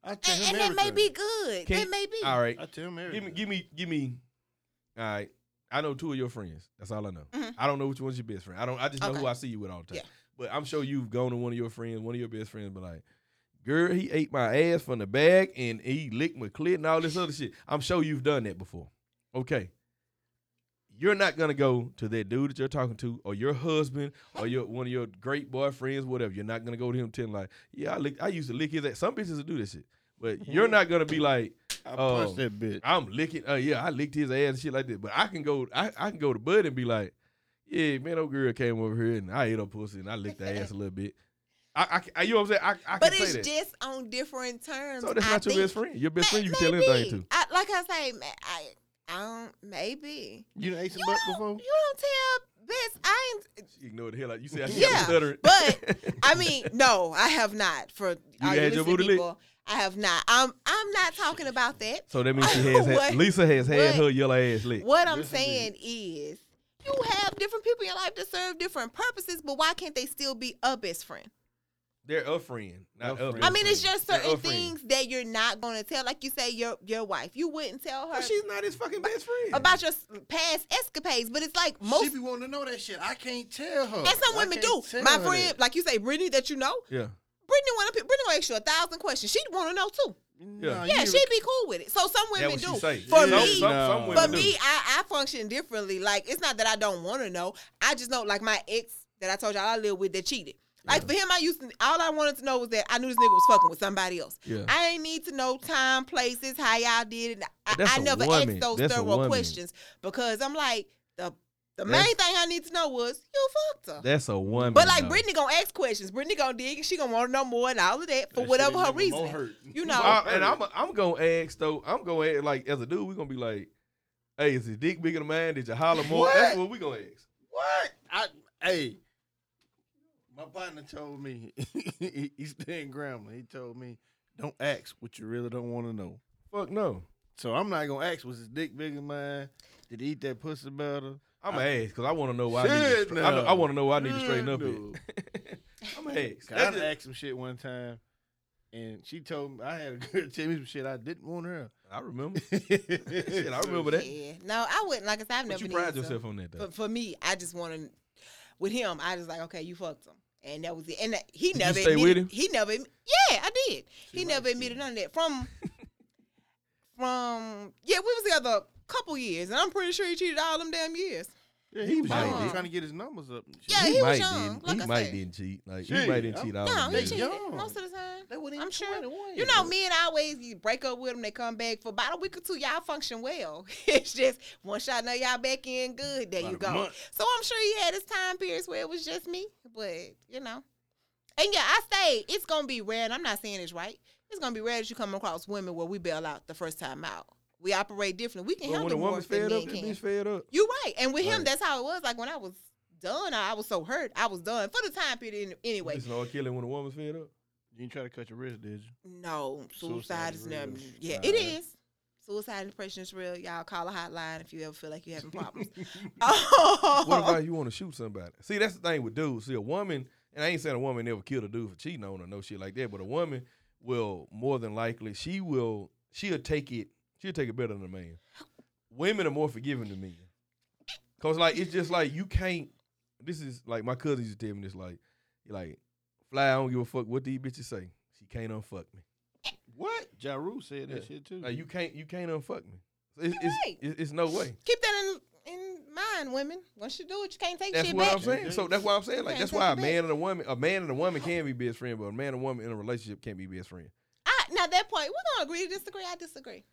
I tell and, him and that may be good. Can that may be. All right, I tell him give everything. me, give me, give me. All right, I know two of your friends. That's all I know. Mhm. I don't know which one's your best friend. I don't. I just know Okay. who I see you with all the time. Yeah. But I'm sure you've gone to one of your friends, one of your best friends, but like, girl, he ate my ass from the back and he licked my clit and all this other shit. I'm sure you've done that before. Okay. You're not gonna go to that dude that you're talking to, or your husband, or your one of your great boyfriends, whatever. You're not gonna go to him telling like, "Yeah, I lick, I used to lick his ass." Some bitches will do this shit, but you're not gonna be like, I Oh. punch that bitch. I'm licking. Uh, yeah, I licked his ass and shit like that. But I can go. I, I can go to Bud and be like, yeah, man, old girl came over here and I ate her pussy and I licked her ass a little bit. I, I, you know what I'm saying? I, I but can it's that. just on different terms. so that's I not your think. best friend. Your best Ma- friend you can tell anything to. I, like I say, I, I don't. Maybe You done ate some you butt don't. before? You don't tell best. I ain't. She ignored the hell out. You see, I Yeah, yeah, stuttering. but I mean, no, I have not. For all had your listening booty licked? people, I have not. I'm I'm not talking about that. so that means she has. What? had, Lisa has had What? her yellow ass licked. What I'm Yes, saying is, you have different people in your life that serve different purposes, but why can't they still be a best friend? They're a friend, not A a. friend. I mean, it's just certain things that you're not going to tell. Like you say, your your wife, you wouldn't tell her But she's not his fucking best friend. about your s- past escapades. But it's like most she be wanting to know that shit. I can't tell her. And some I women can't do. tell My her friend, that. like you say, Brittany, that you know, yeah. Brittany want to. Brittany gonna ask you a thousand questions. She'd want to know too. Yeah. Nah, Yeah, you- she'd be cool with it. So some That women what do. she say. For Some- me, some, some No. women for do. me, I, I function differently. Like it's not that I don't want to know. I just know, like my ex that I told y'all I lived with that cheated. Like for him, I used to. All I wanted to know was that I knew this nigga was fucking with somebody else. Yeah. I ain't need to know time, places, how y'all did it. I, But that's I a never woman. asked those That's a thorough questions because I'm like the the That's- main thing I need to know was you fucked her. That's a woman. But like though. Brittany gonna ask questions. Brittany gonna dig and she gonna want to know more and all of that for That whatever her ain't never more reason. You know. I- and I'm I'm gonna ask though. I'm gonna ask like as a dude, we gonna be like, "Hey, is his dick bigger than mine? Did you holler more?" What? That's what we gonna ask. What? I hey. My partner told me he's staying grandma. He told me don't ask what you really don't want to know. Fuck no. So I'm not gonna ask was his dick bigger than mine? Did he eat that pussy better? I'm gonna ask because I want to know why. I, need to, Shit, I, know- I want to know why I need to straighten up. Shit, I'm gonna ask. 'Cause I That's done just- asked some shit one time, and she told me I had a girl tell me some shit I didn't want her. I remember. Shit, I remember that. Yeah. No, I wouldn't. Like I said, I've But never. you pride needed to. yourself on that though. For, for me, I just want to. With him, I just like okay, you fucked him, and that was it. And uh, he Did you never stay admitted, with him? He never. Yeah, I did. he never admitted none of that. From from yeah, we was together a couple years, and I'm pretty sure he cheated all them damn years. Yeah, he was might young, did. trying to get his numbers up. and shit. Yeah, he was might young, Didn't, like he I might said. didn't cheat. Like he might didn't I'm- cheat all No, them he cheated young. most of the time. They wasn't even I'm sure. You know, me and I always you break up with them. They come back for about a week or two. Y'all function well. it's just once y'all know y'all back in good, there About you go. So I'm sure he had his time periods where it was just me, but you know. And yeah, I stayed. It's gonna be rare, and I'm not saying it's right. It's gonna be rare that you come across women where we bail out the first time out. We operate differently. We can But when a handle more woman's than fed men up, can. bitch fed up. You're right. And with him, Right. that's how it was. Like when I was done, I I was so hurt. I was done for the time period. any- Anyway, Listen, no killing when a woman's fed up. You didn't try to cut your wrist, did you? No, suicide, Suicide is is never. Yeah, Right. it is. Suicide and depression is real. Y'all call a hotline if you ever feel like you're having problems. Oh. What oh, about you want to shoot somebody? See, that's the thing with dudes. See, a woman, and I ain't saying a woman never killed a dude for cheating on her, no shit like that. But a woman will more than likely she will she'll take it she'll take it better than a man. Women are more forgiving than men. Cause like it's just like you can't. This is like my cousin used to tell me this like, like fly. I don't give a fuck what these bitches say. She can't unfuck me. What? Ja Rule said that shit too. Like you can't you can't unfuck me. It's, it's, right. it's, it's no way. keep that in in mind, women. Once you do it, you can't take That's shit what back. I'm saying. So that's why I'm saying like that's why it a back. man and a woman, a man and a woman can be best friend, but a man and a woman in a relationship can't be best friend. I, now that point, we're gonna agree to disagree. I disagree.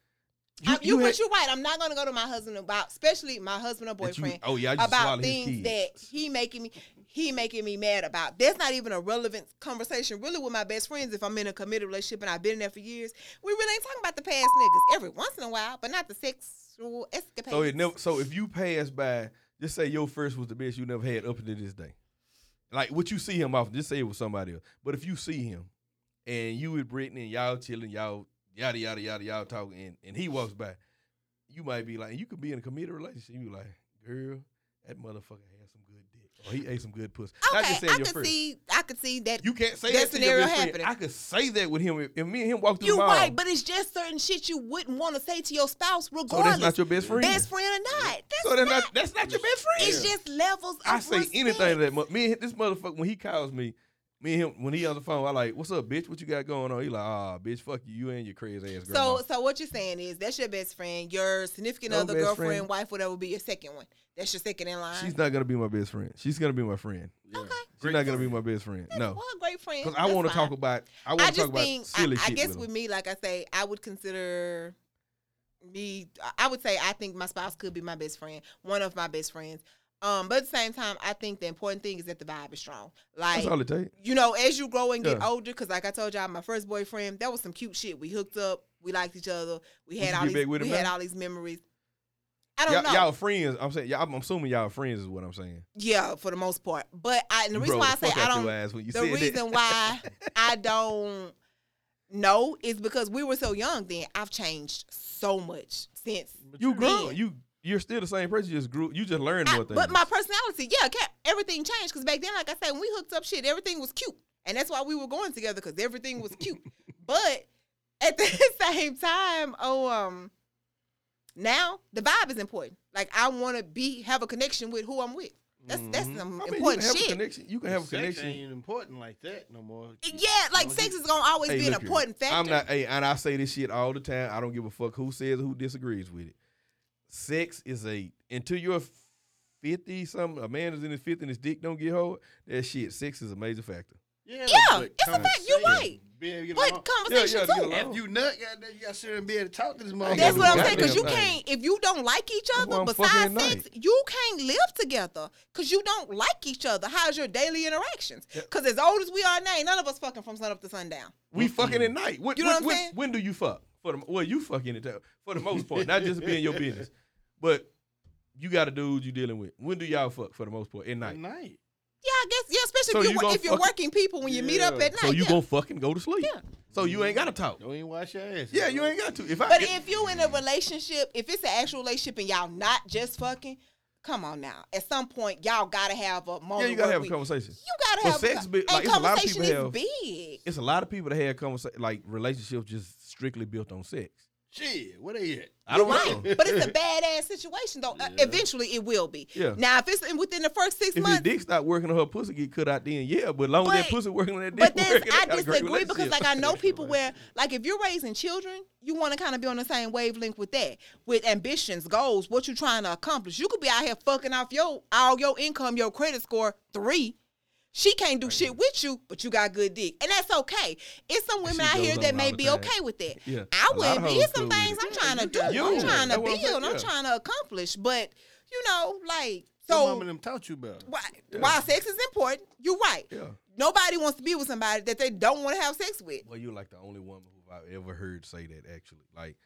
You, I- you, had- but you're right. I'm not gonna go to my husband about, especially my husband or that you- boyfriend, oh yeah, about things that he making me he making me mad about. That's not even a relevant conversation really with my best friends if I'm in a committed relationship and I've been in there for years. We really ain't talking about the past niggas every once in a while, but not the sexual escapades. So it never. So if you pass by, just say your first was the best you never had up until this day. Like what you see him off, just say it was somebody else. But if you see him, and you with Brittany and y'all chilling, y'all yada yada yada y'all talking, and, and he walks by, you might be like, you could be in a committed relationship. You like, girl, that motherfucker had some good dick, or he ate some good pussy. Okay, I your could first. see I could see that You can't say that that, scenario friend. happening. I could say that with him if, if me and him walk through you right, but it's just certain shit you wouldn't want to say to your spouse regardless. so that's not your best friend. best friend or not. That's, so that's not, not that's not your best friend. It's just levels. Of I say respect. anything to that. Me and this motherfucker when he calls me, me and him when he on the phone, I like, "What's up, bitch? What you got going on?" He like, "Ah, bitch, fuck you, you and your crazy ass grandma." So, so what you're saying is that's your best friend, your significant No other, best girlfriend, friend. wife, whatever, be your second one. That's your second in line. she's not gonna be my best friend. She's gonna be my friend. Yeah. Okay. She's not gonna be my best friend. That's No, well, a great friend. because I That's want to fine. talk about. I I want to just talk about think, I, silly I shit. guess with with him. me, like I say, I would consider me. I would say I think my spouse could be my best friend, one of my best friends. Um, but at the same time, I think the important thing is that the vibe is strong. Like That's all it takes. you know, as you grow and get Yeah. older, because like I told y'all, my first boyfriend, that was some cute shit. We hooked up, we liked each other, we had all these, we had now? all these memories. I don't Y'all, know. y'all friends. I'm saying. Y'all, I'm assuming y'all friends is what I'm saying. Yeah, for the most part. But I, and the reason rolled why I say I don't, the said that. reason why I don't know is because we were so young then. I've changed so much since. You then. You you're still the same person. You just grew. You just learned I- more things. but my personality, yeah, ca- everything changed. Because back then, like I said, when we hooked up, shit, everything was cute, and that's why we were going together because everything was cute. but at the same time, oh um, now the vibe is important. Like I want to be have a connection with who I'm with. That's that's Mhm. some I mean, you important can have shit. a connection. You can have a Sex connection. ain't important like that no more. Yeah, like sex you- is gonna always Hey, be an look here. important factor. I'm not, hey, and I say this shit all the time. I don't give a fuck who says or who disagrees with it. Sex is a until you're fifty something. A man is in his fifty and his dick don't get hard. That shit, sex is a major factor. Yeah, Yeah, but it's a fact. You're right. Being able to get But along. conversation yeah, to get too. If you nut, goddamn, you got to sit and be able to talk to this motherfucker. That's what I'm saying. Because you can't, if you don't like each other, I'm fucking at besides sex, night. you can't live together because you don't like each other. How's your daily interactions? Because as old as we are now, none of us fucking from sun up to sundown. We fucking at night. When, You know when, what I'm when- saying? when do you fuck? For the well, you fucking it uh, for the most part, not just being your business, but you got a dude you dealing with. When do y'all fuck for the most part? At At night. night. Yeah, I guess. Yeah, especially So if, you you're, if you're working people when you meet up at night. So you yeah. gonna fucking go to sleep. Yeah. So you ain't gotta talk. Don't even wash your ass. Yeah, you ain't got to. If I But get- if you in a relationship, if it's an actual relationship and y'all not just fucking, come on now. At some point, y'all gotta have a moment. yeah, you gotta where have a conversation. You gotta But have sex a, be- and like, it's a lot of people is big. It's a lot of people that have conversation like relationships just strictly built on sex. Shit, where they at? I don't right. know. but it's a badass situation though. Uh, eventually, it will be. Yeah. Now, if it's in, within the first six If his months, dick stop working on her pussy get cut out, then yeah. But as long as that But- pussy working on that dick, but then working, I they got a great disagree because, like, I know people where, like, if you're raising children, you want to kind of be on the same wavelength with that, with ambitions, goals, what you're trying to accomplish. You could be out here fucking off your all your income, your credit score three. She can't do shit with you, but you got good dick, and that's okay. It's some women out here that may be time. okay with that. Yeah. I A lot of wouldn't be. hoes It's some things. I'm trying to do. I'm trying to that's I'm build. saying, I'm trying to accomplish. But you know, like Your so. mama them taught you about. it. Why, Yeah. while sex is important, you're right. Yeah. Nobody wants to be with somebody that they don't want to have sex with. Well, you're like the only woman who I've ever heard say that. Actually, like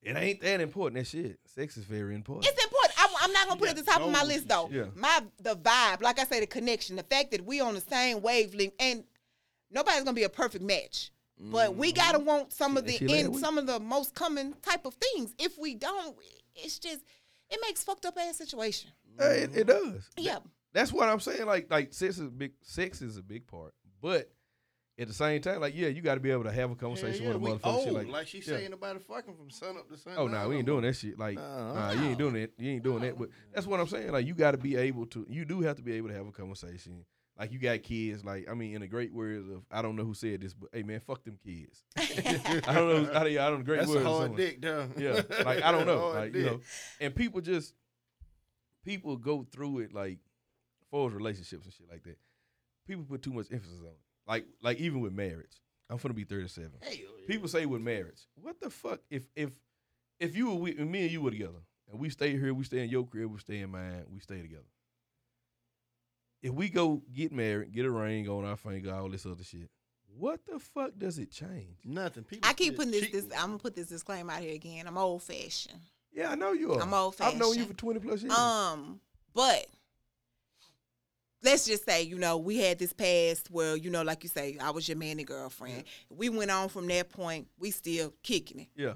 it ain't that important. That shit, sex is very important. It's important. I'm, not gonna put it at the top of my list though. Yeah. My the vibe, like I say, the connection, the fact that we on the same wavelength, and nobody's gonna be a perfect match. But we mm-hmm. gotta want some of the in some of the most common type of things. If we don't, it's just it makes fucked up ass situation. Hey, it, it does. Yeah. That's what I'm saying. Like, like sex is big. Sex is a big part, but at the same time, like, yeah, you got to be able to have a conversation yeah, with a motherfucker. old, like, like, she yeah. saying about the fucking from sun up to sun. Oh no, we ain't doing that shit. Like, uh, Uh-uh. nah, you ain't doing that. You ain't doing that. But that's what I'm saying. Like, you got to be able to. You do have to be able to have a conversation. Like, you got kids. Like, I mean, in the great words of, I don't know who said this, but hey, man, fuck them kids. I don't know. I don't, I don't great That's words. a of hard dick, though. Yeah, like I don't know, like you know, and people just people go through it like for relationships and shit like that. People put too much emphasis on it. Like like even with marriage, I'm gonna be 37. Hell yeah. People say with marriage, what the fuck if if if you were with me and you were together, and we stay here, we stay in your crib, we stay in mine, we stay together. If we go get married, get a ring on our finger, all this other shit, what the fuck does it change? Nothing. People I keep putting this. this I'm gonna put this disclaimer out here again. I'm old fashioned. Yeah, I know you are. I'm old fashioned. I've known you for twenty plus years. Um, but let's just say, you know, we had this past where, you know, like you say, I was your man and girlfriend. We went on from that point. We still kicking it. yeah,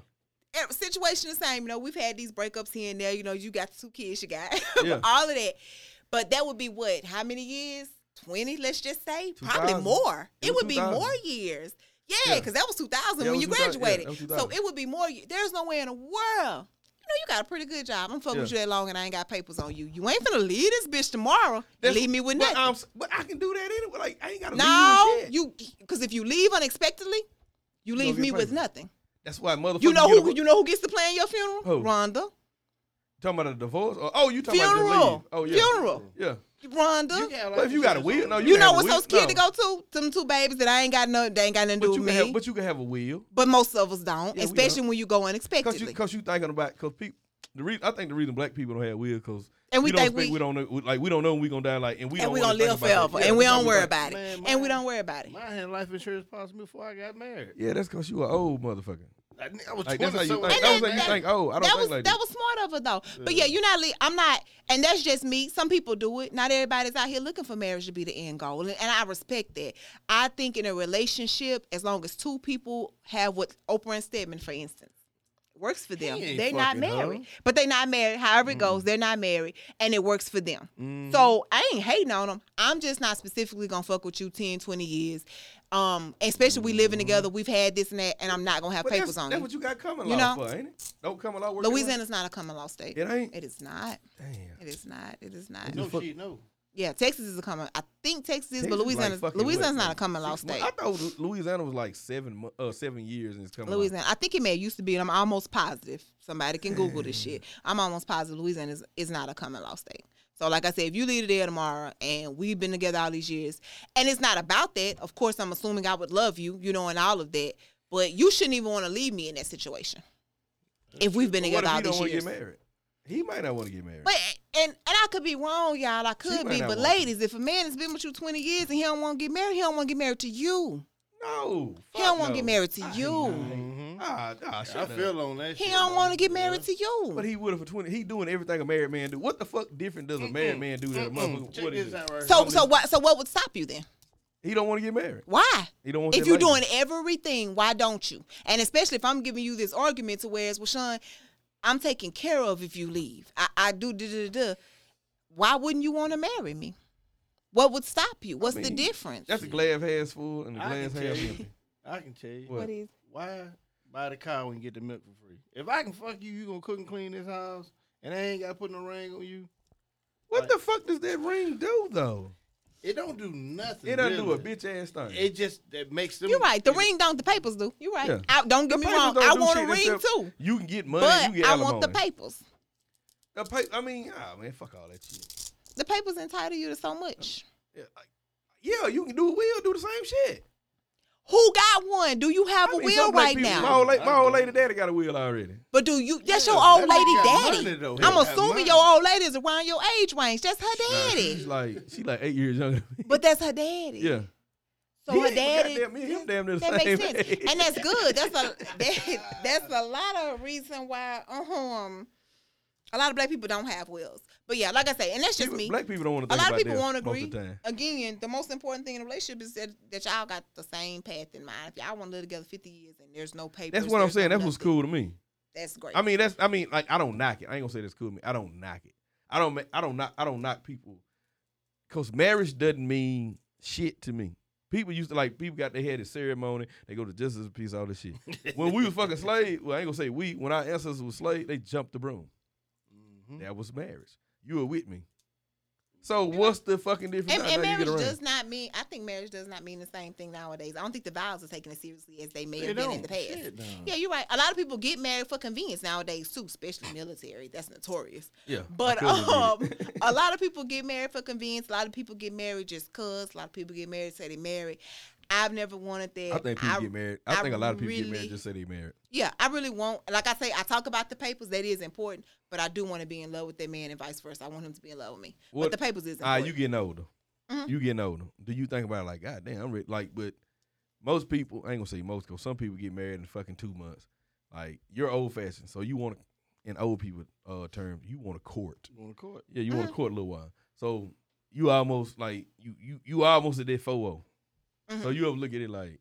Eh, Situation the same. You know, we've had these breakups here and there. You know, you got two kids, you got Yeah. all of that. But that would be what? How many years? Twenty, let's just say. Probably more. It It, would be more years. Yeah, Yeah. because that was 2000 Yeah, when was you 2000. Yeah, graduated. so it would be more. There's no way in the world. You know, you got a pretty good job. I'm fucking with you that long and I ain't got papers on you. You ain't finna leave this bitch tomorrow That's- leave me with but, nothing. I'm but I can do that anyway. Like I ain't got to no, you. you because if you leave unexpectedly, you leave get me with nothing. That's why motherfucker. You know who you know who gets to plan your funeral? Who? Rhonda. Talking about a divorce? Or, oh, you talking about Funeral. just leave? Oh yeah, Funeral. Yeah, Rhonda. You can but if you got a wheel, no, you, You know what's so wheel. scared to go to? Them two babies that I ain't got no, they ain't got nothing to But do you with can me. have, but you can have a wheel. But most of us don't, Yeah, especially don't. when you go Cause you, unexpectedly. cause you thinking about, cause people, the reason I think the reason black people don't have wheels, cause And we don't think expect- we- don't know, like we don't know when we gonna die, like, and we and don't we gonna live forever. Yeah, and we don't worry like- about it, Man, and we don't worry about it. Mine had life insurance policy before I got married. Yeah, that's cause you an old motherfucker. I, I was Like that's how you something. think. And That was that- how you think. Oh, I don't that think was like that that. was smart of her though. But yeah, you're not. Le- I'm not, and that's just me. Some people do it. Not everybody's out here looking for marriage to be the end goal, and, and I respect that. I think in a relationship, as long as two people have what Oprah and Stedman, for instance, works for them. They're not fucking her. married, but they're not married. However it goes, they're not married, and it works for them. Mm-hmm. So I ain't hating on them. I'm just not specifically gonna fuck with you 10, 20 years. Um, especially we living together. We've had this and that, and I'm not gonna have But papers that's, on that's you. what you got common You law know? for, ain't it? Don't common law work. that? Louisiana's not a common law state. It ain't. It is not. Damn. It is not. It is not. No, fuck- she no. Yeah, Texas is a common. I think Texas is, but Texas like Louisiana's fucking Louisiana's what, not a like common law state. I thought Louisiana was like seven, uh, seven years and it's coming. law. Louisiana. I think it may used to be. and I'm almost positive. Somebody can Google this shit. I'm almost positive Louisiana is, is not a common law state. So, like I said, if you leave it there tomorrow and we've been together all these years, and it's not about that, of course, I'm assuming I would love you, you know, and all of that. But you shouldn't even want to leave me in that situation if we've been together all these years. get married? He might not want to get married. But and and I could be wrong, y'all. I could be, but want to. ladies, if a man has been with you 20 years and he don't want to get married, he don't want to get married to you. No, He don't want to no. get married to I hate you. Mhm. Ah, I up. feel on that. He shit, don't want to get Yeah. married to you. But he would have for twenty. He doing everything a married man do. What the fuck different does a married man do that motherfucker? What is this it? right so here. so what so what would stop you then? He don't want to get married. Why? He don't want. If you're lady. doing everything, why don't you? And especially if I'm giving you this argument to where it's well, Sean, I'm taking care of if you leave. I, I do da da da. Why wouldn't you want to marry me? What would stop you? What's the mean, difference? that's a glass half full and the I glass can half tell you. empty. I can tell you. What? what is Why buy the car when you get the milk for free? If I can fuck you, you gonna cook and clean this house, and I ain't got to put no ring on you. What Like- the fuck does that ring do though? It don't do nothing. It doesn't do a bitch ass thing. It just that makes them. You're right. The it- ring don't. The papers do. You're right. Yeah. I, don't get The me wrong. I want a ring too, You can get money. but you get money. I want the papers. The pa- I mean, ah man, fuck all that shit. The papers entitle you to so much. Yeah, like, yeah, you can do a will, do the same shit. Who got one? Do you have I a mean, will right people- now? My old, lady, my old lady daddy got a will already. But do you? That's Yeah, your old that lady daddy. money, though. I'm assuming money. your old lady is around your age range. That's her Nah, daddy. she's like she like eight years younger. Than me. but that's her daddy. yeah, So He her daddy. goddamn, me and him damn near the that same makes sense, age. and that's good. That's a that, that's a lot of reason why um a lot of black people don't have wills. But yeah, like I say, and that's just People- me. Black people don't want to. a lot of people won't agree. the. Again, the most important thing in a relationship is that, that y'all got the same path in mind. If y'all want to live together 50 years and there's no papers, That's what I'm saying. no That's what's cool to me. That's great. I mean, that's. I mean, like I don't knock it. I ain't gonna say that's cool to me. I don't knock it. I don't. I don't knock. I don't knock people. Cause marriage doesn't mean shit to me. People used to like people got their head in ceremony. They go to justice peace, all this shit. when we was fucking slaves, well, I ain't gonna say we. When our ancestors was slaves, they jumped the broom. Mhm. That was marriage. You were with me. So what's the fucking difference? and, and marriage does not mean. I think marriage does not mean the same thing nowadays. I don't think the vows are taken as seriously as they may They have been in the past. Shit, no. Yeah, you're right. A lot of people get married for convenience nowadays too, especially military. That's notorious. Yeah, But um, a lot of people get married for convenience. A lot of people get married just cause. A lot of people get married say they married. I've never wanted that. I think people I, get married. I, I think a lot of people really, get married just say they married. Yeah, I really want. Like I say, I talk about the papers. That is important, but I do want to be in love with that man and vice versa. I want him to be in love with me. What, but the papers is ah, important. You getting older. Mm-hmm. You getting older. Do you think about it like, God damn, I'm re-, like, but most people, I ain't gonna say most, cause some people get married in fucking two months. Like you're old fashioned, so you want in old people uh terms, you want to court. You want to court. Yeah, you mm-hmm. want to court a little while. So you almost like you you you almost at that 4 Mm-hmm. So you ever look at it like,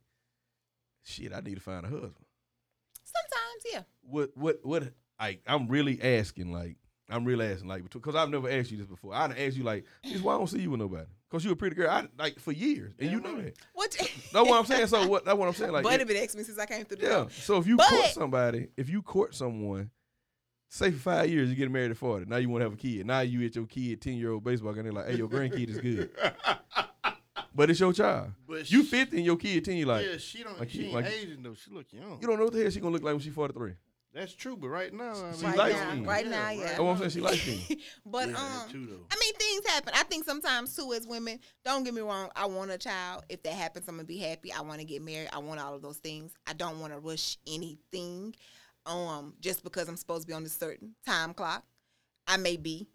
shit, I need to find a husband. Sometimes, yeah. What what what like I'm really asking, like, I'm really asking, like, because I've never asked you this before. I'd ask you like, why I don't see you with nobody? Cause you a pretty girl, I like for years, and yeah, you know mm-hmm. that. What? that's what I'm saying. So what? That's what I'm saying. Like, but it been asked me since I came through. The yeah. Door. So if you but, court somebody, if you court someone, say for five years, you get married at forty. Now you want to have a kid. Now you at your kid ten year old baseball, and they're like, "Hey, your grandkid is good." but it's your child. But You she- 50 and your kid 10. You like, yeah, she don't. like she ain't like- Asian though. She look young. you don't know what the hell she gonna look like when she 43. That's true, but right now, I mean, Right light now, skin. right now, yeah. That's what I'm saying. She like me. but yeah, um, too. I mean, things happen. I think sometimes too, as women, don't get me wrong. I want a child. If that happens, I'm gonna be happy. I want to get married. I want all of those things. I don't want to rush anything, um, just because I'm supposed to be on a certain time clock. I may be.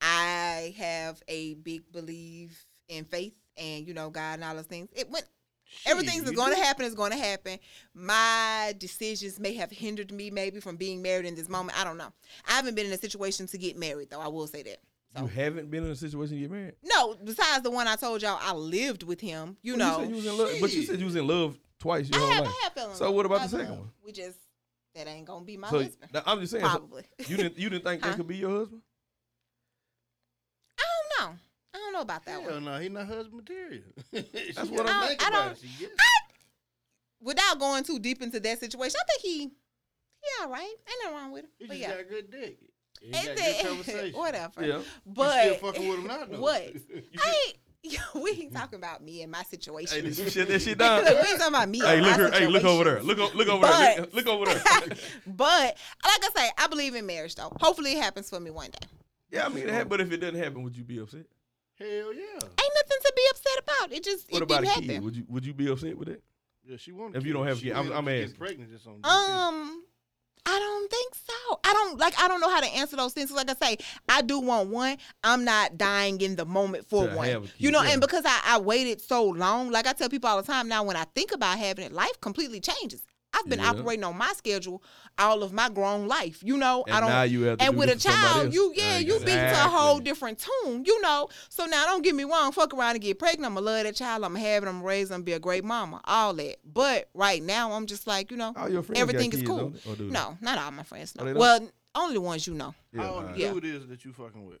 I have a big belief in faith and you know God and all those things. It went. Everything's Shit, that's going to happen is going to happen. My decisions may have hindered me maybe from being married in this moment. I don't know. I haven't been in a situation to get married though. I will say that. So. You haven't been in a situation to get married. No, besides the one I told y'all, I lived with him. You Well, know, said you was in love, but you said you was in love twice your I whole have, life. I have feelings. So what about the love. second one? We just that ain't gonna be my So husband. I'm just saying, so Probably. you didn't you didn't think Huh? that could be your husband? I don't know. I don't know about that Hell one. no, he not husband material. That's what I'm- think I about don't- it. She gets- Without going too deep into that situation, I think he he all right. Ain't nothing wrong with him. He But just yeah, got a good dick. He Ain't got that- good conversation. whatever. Yeah. You But still fucking with him now, though. what? I ain't, we ain't talking about me and my situation. Hey, did you shut that shit down? Look, we ain't talking about me. Hey, and look my her. Hey, look over there. situation. Look, o- look over there. Look, look over there. But like I say, I believe in marriage though. Hopefully, it happens for me one day. yeah, I mean, it hap- but if it doesn't happen, would you be upset? Hell yeah. Ain't nothing to be upset about. It just What it about a didn't kid? happen. Would you would you be upset with it? Yeah, she wanted If you don't have a kid, I'm- I'm asking. pregnant just on Um, I don't think so. I don't like. I don't know how to answer those things. Like I say, I do want one. I'm not dying in the moment for To one. have a kid, you know, yeah. and because I, I waited so long, like I tell people all the time now, when I think about having it, life completely changes. I've been Yeah. operating on my schedule all of my grown life. You know, And I don't. now you have to and do with a this for somebody child, you yeah, you beat to a whole different tune, you know. So now, don't get me wrong, fuck around and get pregnant. I'ma love that child. I'ma have it. I'ma raise. I'ma be a great mama. All that. But right now, I'm just like, you know, All your friends everything got is kids, cool. don't they? Or do they? No, not all my friends. Oh, No. well, only the ones you know. Yeah, How old Yeah. dude is that you fucking with?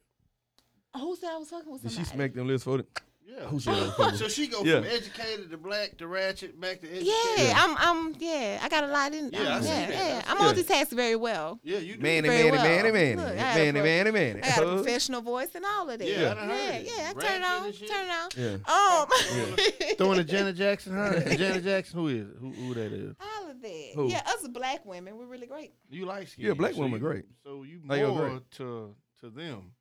Who said I was fucking with Did somebody? she smack them lips for it? Yeah. Who said I was fucking so she go Yeah. from educated to black to ratchet back to educated. Yeah, Yeah. I'm. I'm. Yeah, I got a lot in. Yeah, um, I see yeah, that. yeah. I I'm see multitask very well. Yeah, you do. Manny, Very manny, well. manny, manny, Look, I had a manny, pro- manny, manny. I got a professional voice and all of that. Yeah, I yeah, heard yeah. it. yeah. I turn it on. Turn it on. Yeah. Um, Throwing a Janet Jackson, huh? Janet Jackson, who is? Who, who that is? all of that. Who? Yeah, us black women, we're really great. You like skin? Yeah, black so women you- great. So you more great. to to them.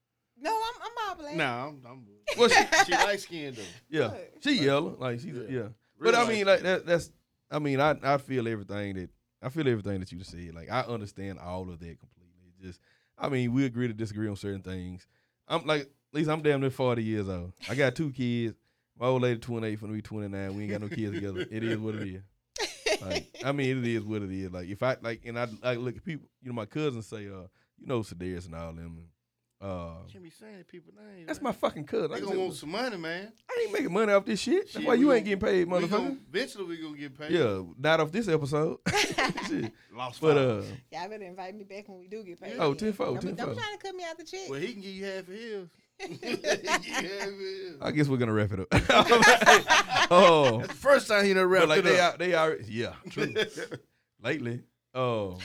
No, I'm. I'm all black. Nah, I'm. I'm Well, she, she light skinned though. yeah, Look. she yellow, like she's Yeah. yeah. But I mean, like that, that's. I mean, I I feel everything that I feel everything that you said. Like I understand all of that completely. It just, I mean, we agree to disagree on certain things. I'm like, at least I'm damn near forty years old. I got two kids. My old lady twenty eight, finna be twenty nine. We ain't got no kids together. It is what it is. Like, I mean, it is what it is. Like if I like, and I like look at people. You know, my cousins say, uh, you know, Sedaris and all them. Uh, Can't be saying people names. that's man. my fucking cousin. They I gonna want some money, man. I ain't making money off this shit. That's Shit, why you ain't gon- getting paid, We motherfucker. gonna, eventually we gonna get paid. Yeah, not off this episode. Shit. Lost But five. uh, Y'all better invite me back when we do get paid. Oh, again. tenfold, Don't, be- don't tenfold. trying to cut me out the check. well, he can give you half of his. He can give you half of his. I guess we're gonna wrap it up. oh, That's the first time he done but wrapped like it they up. are, they are, yeah, true. Lately, oh,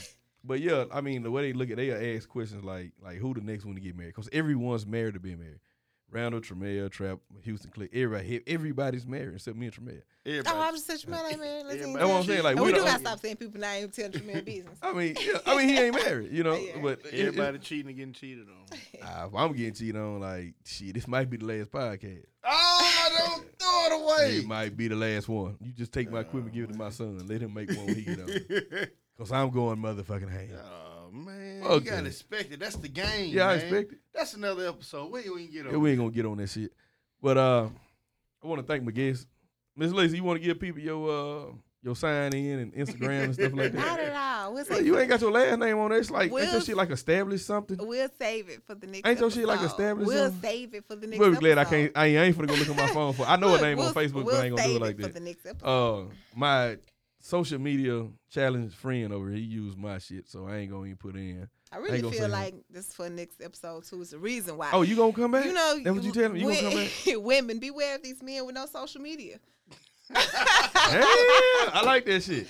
but yeah, I mean the way they look at, they ask questions like, like who the next one to get married? Because everyone's married to be married. Randall, Tremere, Trap, Houston, Click, everybody, everybody's married except me and Tremere. Everybody. Oh, I'm just such man, like, man. Let's That's what I'm saying. Like we we do gotta stop saying people name telling them their business. I mean, yeah, I mean he ain't married, you know. Yeah. But it- it- Everybody cheating and getting cheated on. Ah, if I'm getting cheated on, like shit, this might be the last podcast. Oh, don't throw it away. way. It might be the last one. You just take my equipment, give it to my son, let him make one when he get on. Cause I'm going motherfucking ham. Oh man, Okay. you gotta expect it. That's the game. Yeah, I expect it. That's another episode. We ain't gonna get on. Yeah, we ain't gonna get on that shit. But uh, I want to thank my guests, Miss Lacey. You want to give people your uh your sign in and Instagram and stuff like that? Not that. at all. We'll Well, you ain't got your last name on there. It's like ain't your Will- shit like established something. we'll save it for the next. Ain't your shit like episode. established We'll something? save it for the next. Well, we glad I episode. can't. I ain't, I ain't finna go look at my phone for. I know Look, her name we'll, on Facebook, we'll but I ain't gonna do it like for that. the next episode. Uh, my social media challenge friend over here, he used my shit, so I ain't gonna even put in. I really gonna feel like this for next episode too. It's the reason why. Oh, you gonna come back? you know, That's what you telling me? You gonna come back? women, beware of these men with no social media. Yeah, I like that shit.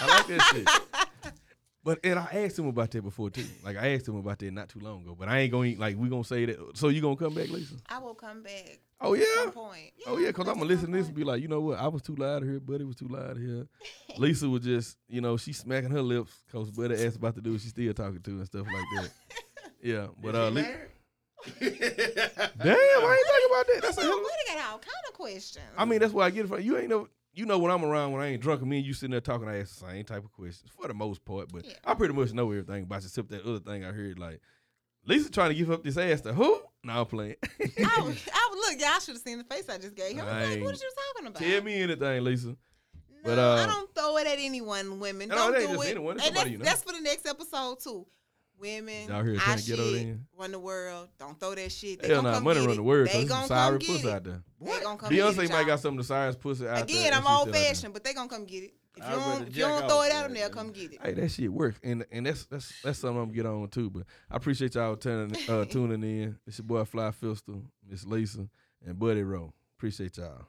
I like that shit. But and I asked him about that before too. Like I asked him about that not too long ago. But I ain't going to like we gonna say that. So you gonna come back, Lisa? I will come back Oh yeah. point. Oh yeah, cause I'm gonna listen to this and be like, you know what? I was too loud here. Buddy was too loud here. Lisa was just, you know, she smacking her lips cause Buddy asked about to do what she still talking to and stuff like that. Yeah, but uh, Li- damn, I ain't talking about that. That's a hell of a- Buddy got all kind of questions. I mean, that's why I get it from you. Ain't no, you know, when I'm around, when I ain't drunk, and me and you sitting there talking, I ask the same type of questions for the most part. But Yeah. I pretty much know everything about you, except that other thing I heard. Like Lisa trying to give up this ass to who? No, I'm playing. I I look, y'all should have seen the face I just gave him. I was like, what are you talking about? Tell me anything, Lisa. No, but, uh, I don't throw it at anyone, women. No, Don't do it. anyone. And that's, you know. that's for the next episode too. Women, Y'all here I trying to get over shit, in. run the world. Don't throw that shit. They Hell gonna nah, money run the world. They Cause gonna some come sorry get pussy it. out there. They gonna come Beyonce it, might got some of the sorriest pussy out there. Again, I'm she still out old fashioned, but they gonna come get it. If you don't, if you don't throw it than at them, they'll that, come get it. Hey, that shit work, and and that's that's that's something I'm gonna get on too. But I appreciate y'all tuning uh, tuning in. It's your boy Fly Fistal, Miss Lisa, and Buddy Ro. Appreciate y'all.